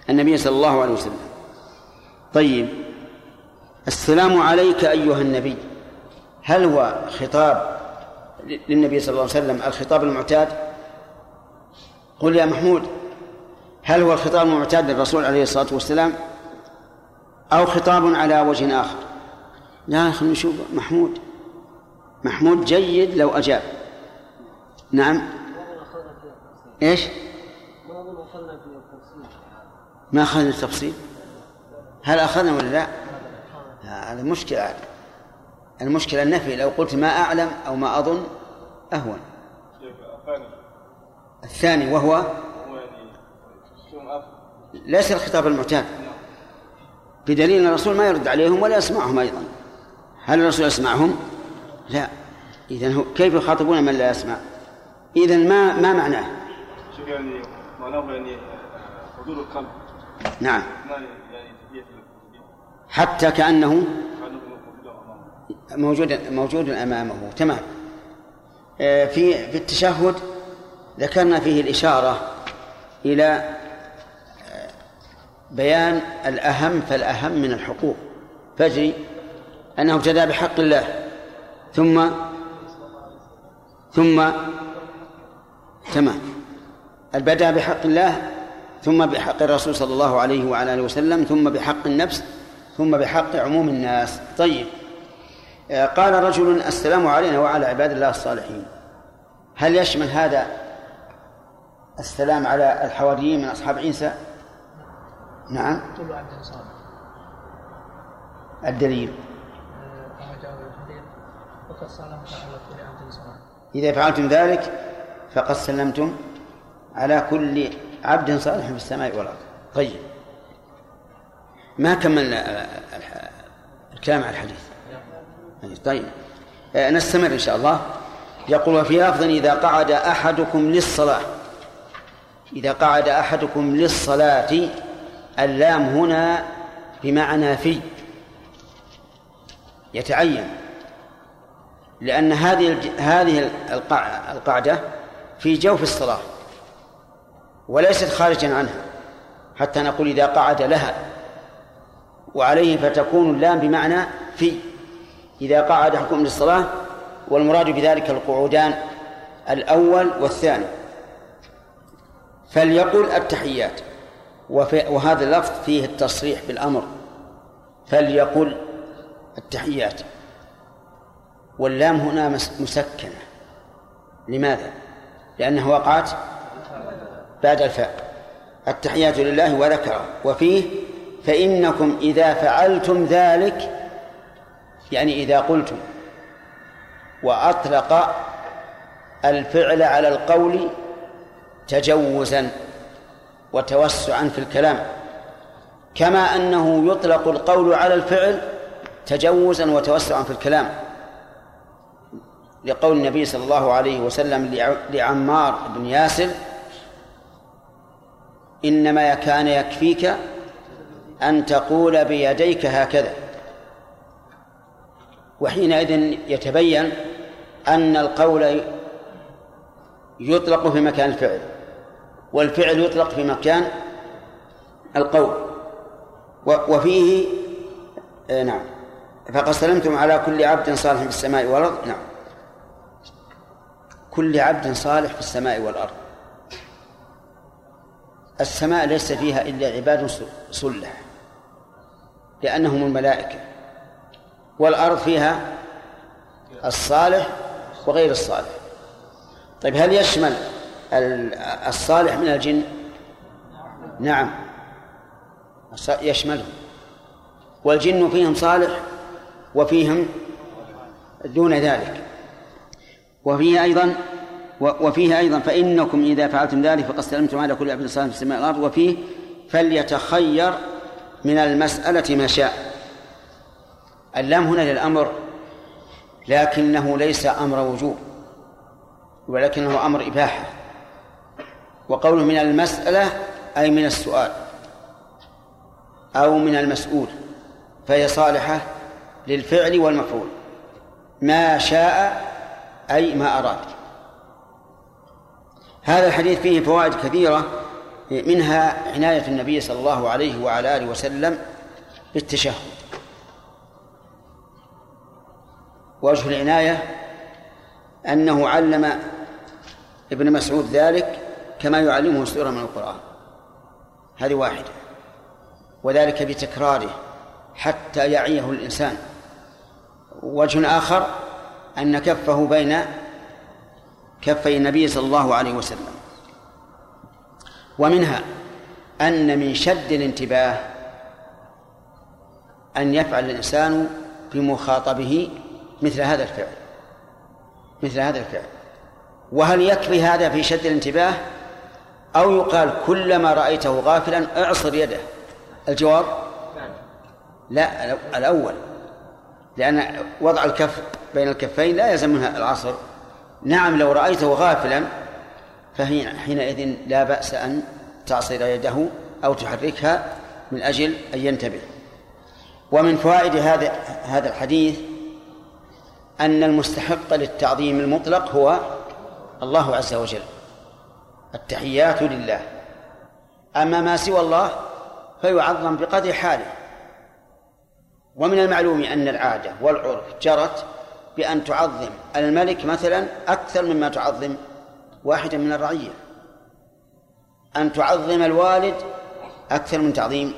النبي صلى الله عليه وسلم. طيب. السلام عليك أيها النبي. هل هو خطاب للنبي صلى الله عليه وسلم الخطاب المعتاد؟ قل يا محمود هل هو الخطاب المعتاد للرسول عليه الصلاة والسلام أو خطاب على وجه آخر؟ لا خلينا نشوف محمود محمود جيد لو أجاب. نعم. إيش؟ ما أخذنا التفصيل. هل أخذنا ولا لا؟ هذا مشكلة. المشكلة النفي لو قلت ما أعلم أو ما أظن أهون. الثاني. وهو؟ ليس الخطاب المعتاد. بدليل أن الرسول ما يرد عليهم ولا يسمعهم أيضا. هل الرسول يسمعهم؟ لا. إذا كيف يخاطبون من لا يسمع؟ إذا ما ما معناه؟ شوف يعني معناه يعني حضور القلب. نعم. حتى كأنه موجود موجود أمامه تمام. آه، في في التشهد ذكرنا فيه الإشارة إلى آه، بيان الأهم فالأهم من الحقوق. فجري أنه ابتدأ بحق الله ثم ثم تمام. البدأ بحق الله ثم بحق الرسول صلى الله عليه وعلى آله وسلم ثم بحق النفس ثم بحق عموم الناس. طيب. آه، قال رجل السلام علينا وعلى عباد الله الصالحين. هل يشمل هذا السلام على الحواريين من أصحاب عيسى؟ نعم. الدليل. إذا فعلتم ذلك فقد سلمتم على كل عبد صالح في السماء والأرض. طيب. ما كمل الكلام على الحديث. طيب. آه، نستمر إن شاء الله. يقول وفي لفظ إذا قعد أحدكم للصلاة. إذا قعد أحدكم للصلاة اللام هنا بمعنى في. يتعين. لأن هذه هذه القاعدة في جوف الصلاة وليست خارجا عنها. حتى نقول إذا قعد لها. وعليه فتكون اللام بمعنى في. إذا قعد أحدكم للصلاة والمراد بذلك القعودان الأول والثاني. فليقل التحيات. وهذا اللفظ فيه التصريح بالأمر. فليقل التحيات. واللام هنا مس- مسكنة. لماذا؟ لأنها وقعت بعد الفاء. التحيات لله وذكر وفيه فإنكم إذا فعلتم ذلك يعني إذا قلتم وأطلق الفعل على القول تجوزا وتوسعا في الكلام كما أنه يطلق القول على الفعل تجوزا وتوسعا في الكلام لقول النبي صلى الله عليه وسلم لع- لعمار بن ياسر إنما كان يكفيك أن تقول بيديك هكذا. وحينئذ يتبين أن القول يطلق في مكان الفعل والفعل يطلق في مكان القول. وفيه آه، نعم. فقد سلمتم على كل عبد صالح في السماء والأرض. نعم. كل عبد صالح في السماء والأرض. السماء ليس فيها إلا عباد صلح. لأنهم الملائكة. والأرض فيها الصالح وغير الصالح. طيب هل يشمل ال- الصالح من الجن؟ نعم. يشملهم. والجن فيهم صالح وفيهم دون ذلك. وفيه أيضا وفيه أيضا فإنكم إذا فعلتم ذلك فقد استلمتم على كل عبد صالح في السماء والأرض وفيه فليتخير من المسألة ما شاء. اللام هنا للأمر لكنه ليس أمر وجوب ولكنه أمر إباحة. وقوله من المسألة أي من السؤال أو من المسؤول فهي صالحة للفعل والمفعول. ما شاء أي ما أراد. هذا الحديث فيه فوائد كثيرة منها عناية النبي صلى الله عليه وعلى آله وسلم بالتشهد. وجه العناية أنه علم ابن مسعود ذلك كما يعلمه سورة من القرآن. هذه واحدة. وذلك بتكراره حتى يعيه الإنسان. وجه آخر أن كفه بين كفي النبي صلى الله عليه وسلم. ومنها أن من شد الانتباه أن يفعل الإنسان بمخاطبه مثل هذا الفعل مثل هذا الفعل. وهل يكفي هذا في شد الانتباه؟ أو يقال كلما رأيته غافلا اعصر يده؟ الجواب؟ لا الأول. لأن وضع الكف بين الكفين لا يلزم منها العصر. نعم لو رأيته غافلا فهي حينئذ لا بأس أن تعصر يده أو تحركها من أجل أن ينتبه. ومن فوائد هذا هذا الحديث أن المستحق للتعظيم المطلق هو الله عز وجل. التحيات لله. أما ما سوى الله فيعظم بقدر حاله. ومن المعلوم أن العادة والعرف جرت بأن تعظم الملك مثلا أكثر مما تعظم واحدا من الرعية. أن تعظم الوالد أكثر من تعظيم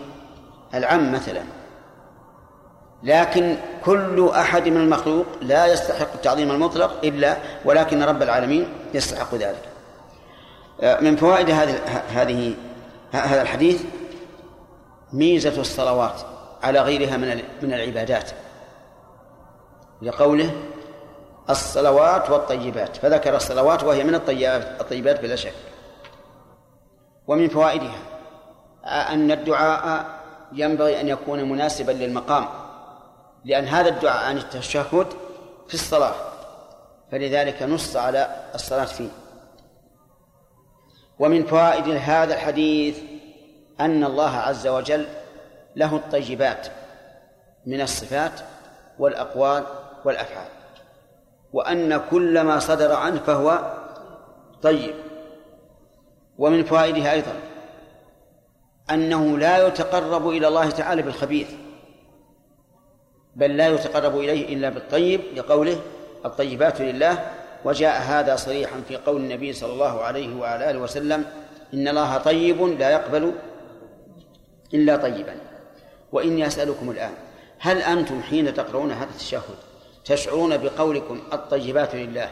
العم مثلا. لكن كل أحد من المخلوق لا يستحق التعظيم المطلق إلا ولكن رب العالمين يستحق ذلك. من فوائد هذه هذه هذا الحديث ميزة الصلوات على غيرها من من العبادات. لقوله الصلوات والطيبات فذكر الصلوات وهي من الطيبات الطيبات بلا شك. ومن فوائدها أن الدعاء ينبغي أن يكون مناسبا للمقام لأن هذا الدعاء عن التشهد في الصلاة فلذلك نص على الصلاة فيه. ومن فوائد هذا الحديث أن الله عز وجل له الطيبات من الصفات والأقوال والأفعال. وأن كل ما صدر عنه فهو طيب. ومن فوائدها أيضا أنه لا يتقرب إلى الله تعالى بالخبيث بل لا يتقرب إليه إلا بالطيب لقوله الطيبات لله. وجاء هذا صريحا في قول النبي صلى الله عليه وعلى آله وسلم إن الله طيب لا يقبل إلا طيبا. وإني أسألكم الآن هل أنتم حين تقرؤون هذا التشهد تشعرون بقولكم الطيبات لله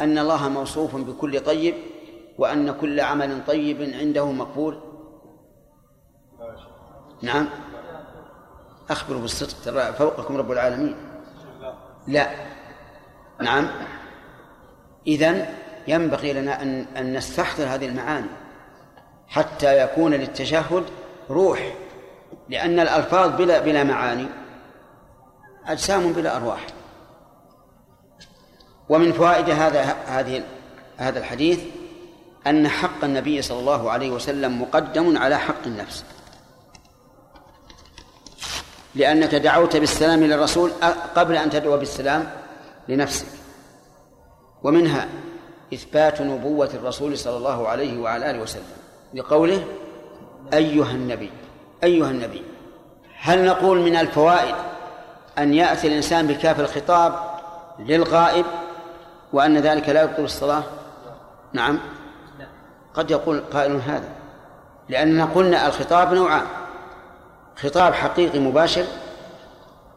أن الله موصوف بكل طيب وأن كل عمل طيب عنده مقبول. نعم. أخبروا بالصدق ترى فوقكم رب العالمين. لا. نعم. إذن ينبغي لنا أن أن نستحضر هذه المعاني حتى يكون للتشهد روح لأن الألفاظ بلا بلا معاني أجسام بلا أرواح. ومن فوائد هذا هذه هذا الحديث أن حق النبي صلى الله عليه وسلم مقدم على حق النفس. لأنك دعوت بالسلام للرسول قبل أن تدعو بالسلام لنفسك. ومنها إثبات نبوة الرسول صلى الله عليه وعلى آله وسلم بقوله أيها النبي أيها النبي هل نقول من الفوائد أن يأتي الإنسان بكاف الخطاب للغائب وأن ذلك لا يبطل الصلاة؟ نعم. قد يقول قائل هذا. لأننا قلنا الخطاب نوعان. خطاب حقيقي مباشر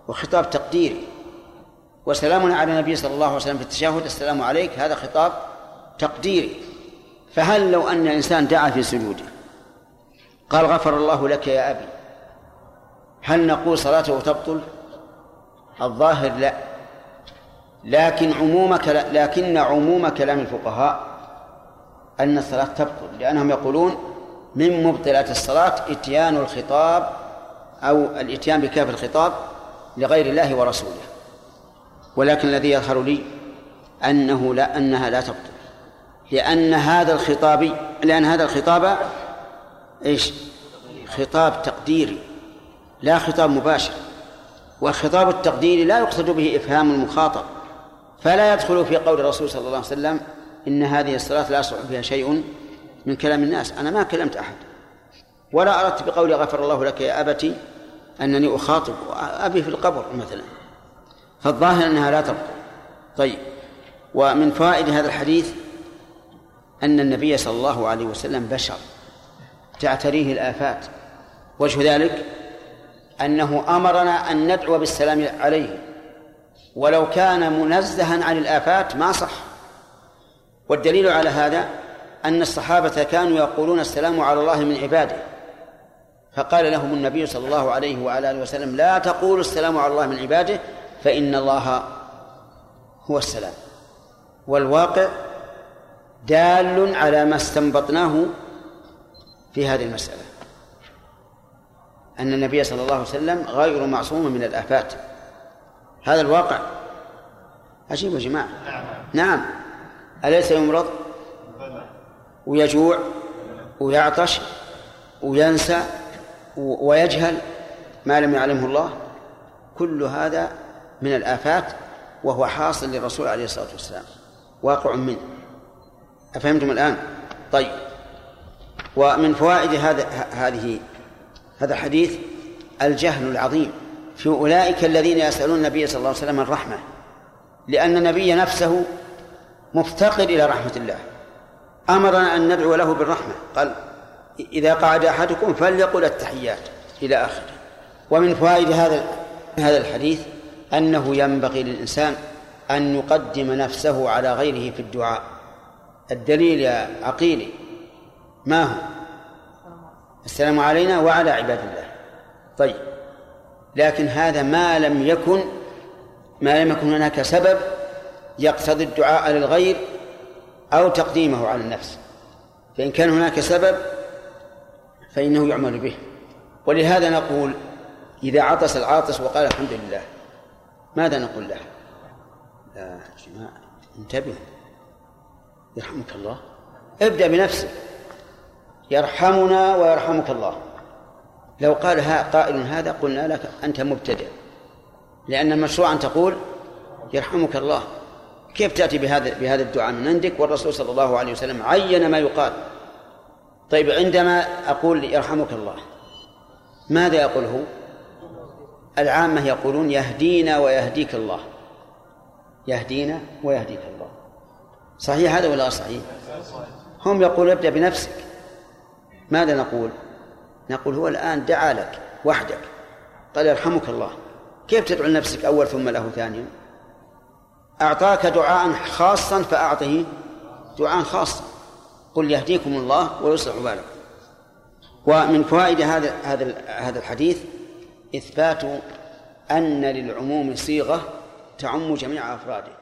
وخطاب تقديري وسلامنا على النبي صلى الله عليه وسلم في التشهد. السلام عليك. هذا خطاب تقديري فهل لو أن الإنسان دعا في سجوده قال غفر الله لك يا أبي هل نقول صلاته تبطل؟ الظاهر لا. لكن عموم لكن عموم كلام الفقهاء أن الصلاة تبطل لأنهم يقولون من مبطلات الصلاة إتيان الخطاب أو الإتيان بكاف الخطاب لغير الله ورسوله. ولكن الذي يظهر لي أنه لا أنها لا تبطل. لأن هذا الخطاب لأن هذا الخطاب إيش؟ خطاب تقديري لا خطاب مباشر. والخطاب التقديري لا يقصد به إفهام المخاطب فلا يدخل في قول الرسول صلى الله عليه وسلم إن هذه الصلاة لا يصلح فيها شيء من كلام الناس أنا ما كلمت أحد. ولا أردت بقولي غفر الله لك يا أبتي أنني أخاطب أبي في القبر مثلا. فالظاهر أنها لا تبقى. طيب ومن فوائد هذا الحديث أن النبي صلى الله عليه وسلم بشر تعتريه الآفات. وجه ذلك أنه أمرنا أن ندعو بالسلام عليه. ولو كان منزها عن الآفات ما صح. والدليل على هذا أن الصحابة كانوا يقولون السلام على الله من عباده. فقال لهم النبي صلى الله عليه وعلى آله وسلم لا تقولوا السلام على الله من عباده فإن الله هو السلام. والواقع دال على ما استنبطناه في هذه المسألة. أن النبي صلى الله عليه وسلم غير معصوم من الآفات. هذا الواقع. عجيب يا جماعة. نعم. أليس يمرض؟ ويجوع ويعطش وينسى ويجهل ما لم يعلمه الله. كل هذا من الآفات وهو حاصل للرسول عليه الصلاة والسلام. واقع منه. أفهمتم الآن؟ طيب. ومن فوائد هذا هذه هذا الحديث الجهل العظيم في أولئك الذين يسألون النبي صلى الله عليه وسلم الرحمة لأن النبي نفسه مفتقر إلى رحمة الله. أمرنا أن ندعو له بالرحمة. قال إذا قعد أحدكم فليقل التحيات إلى آخره ومن فوائد هذا هذا الحديث أنه ينبغي للإنسان أن يقدم نفسه على غيره في الدعاء. الدليل يا عقيلي ما هو؟ السلام علينا وعلى عباد الله. طيب. لكن هذا ما لم يكن ما لم يكن هناك سبب يقتضي الدعاء للغير أو تقديمه على النفس. فإن كان هناك سبب فإنه يعمل به. ولهذا نقول إذا عطس العاطس وقال الحمد لله ماذا نقول له؟ يا جماعة انتبه. يرحمك الله. ابدأ بنفسك. يرحمنا ويرحمك الله. لو قال ها قائل هذا قلنا لك أنت مبتدئ لأن المشروع أن تقول يرحمك الله. كيف تأتي بهذا بهذا الدعاء من عندك؟ والرسول صلى الله عليه وسلم عين ما يقال. طيب عندما أقول يرحمك الله ماذا يقول هو؟ العامة يقولون يهدينا ويهديك الله. يهدينا ويهديك الله. صحيح هذا ولا صحيح؟ هم يقول ابدأ بنفسك. ماذا نقول؟ نقول هو الآن دعا لك وحدك قال يرحمك الله. كيف تدعو لنفسك أول ثم له ثانيا؟ أعطاك دعاء خاصا فأعطه دعاء خاصا. قل يهديكم الله ويصلح بالكم. ومن فوائد هذا هذا هذا الحديث إثبات أن للعموم صيغة تعم جميع أفراده.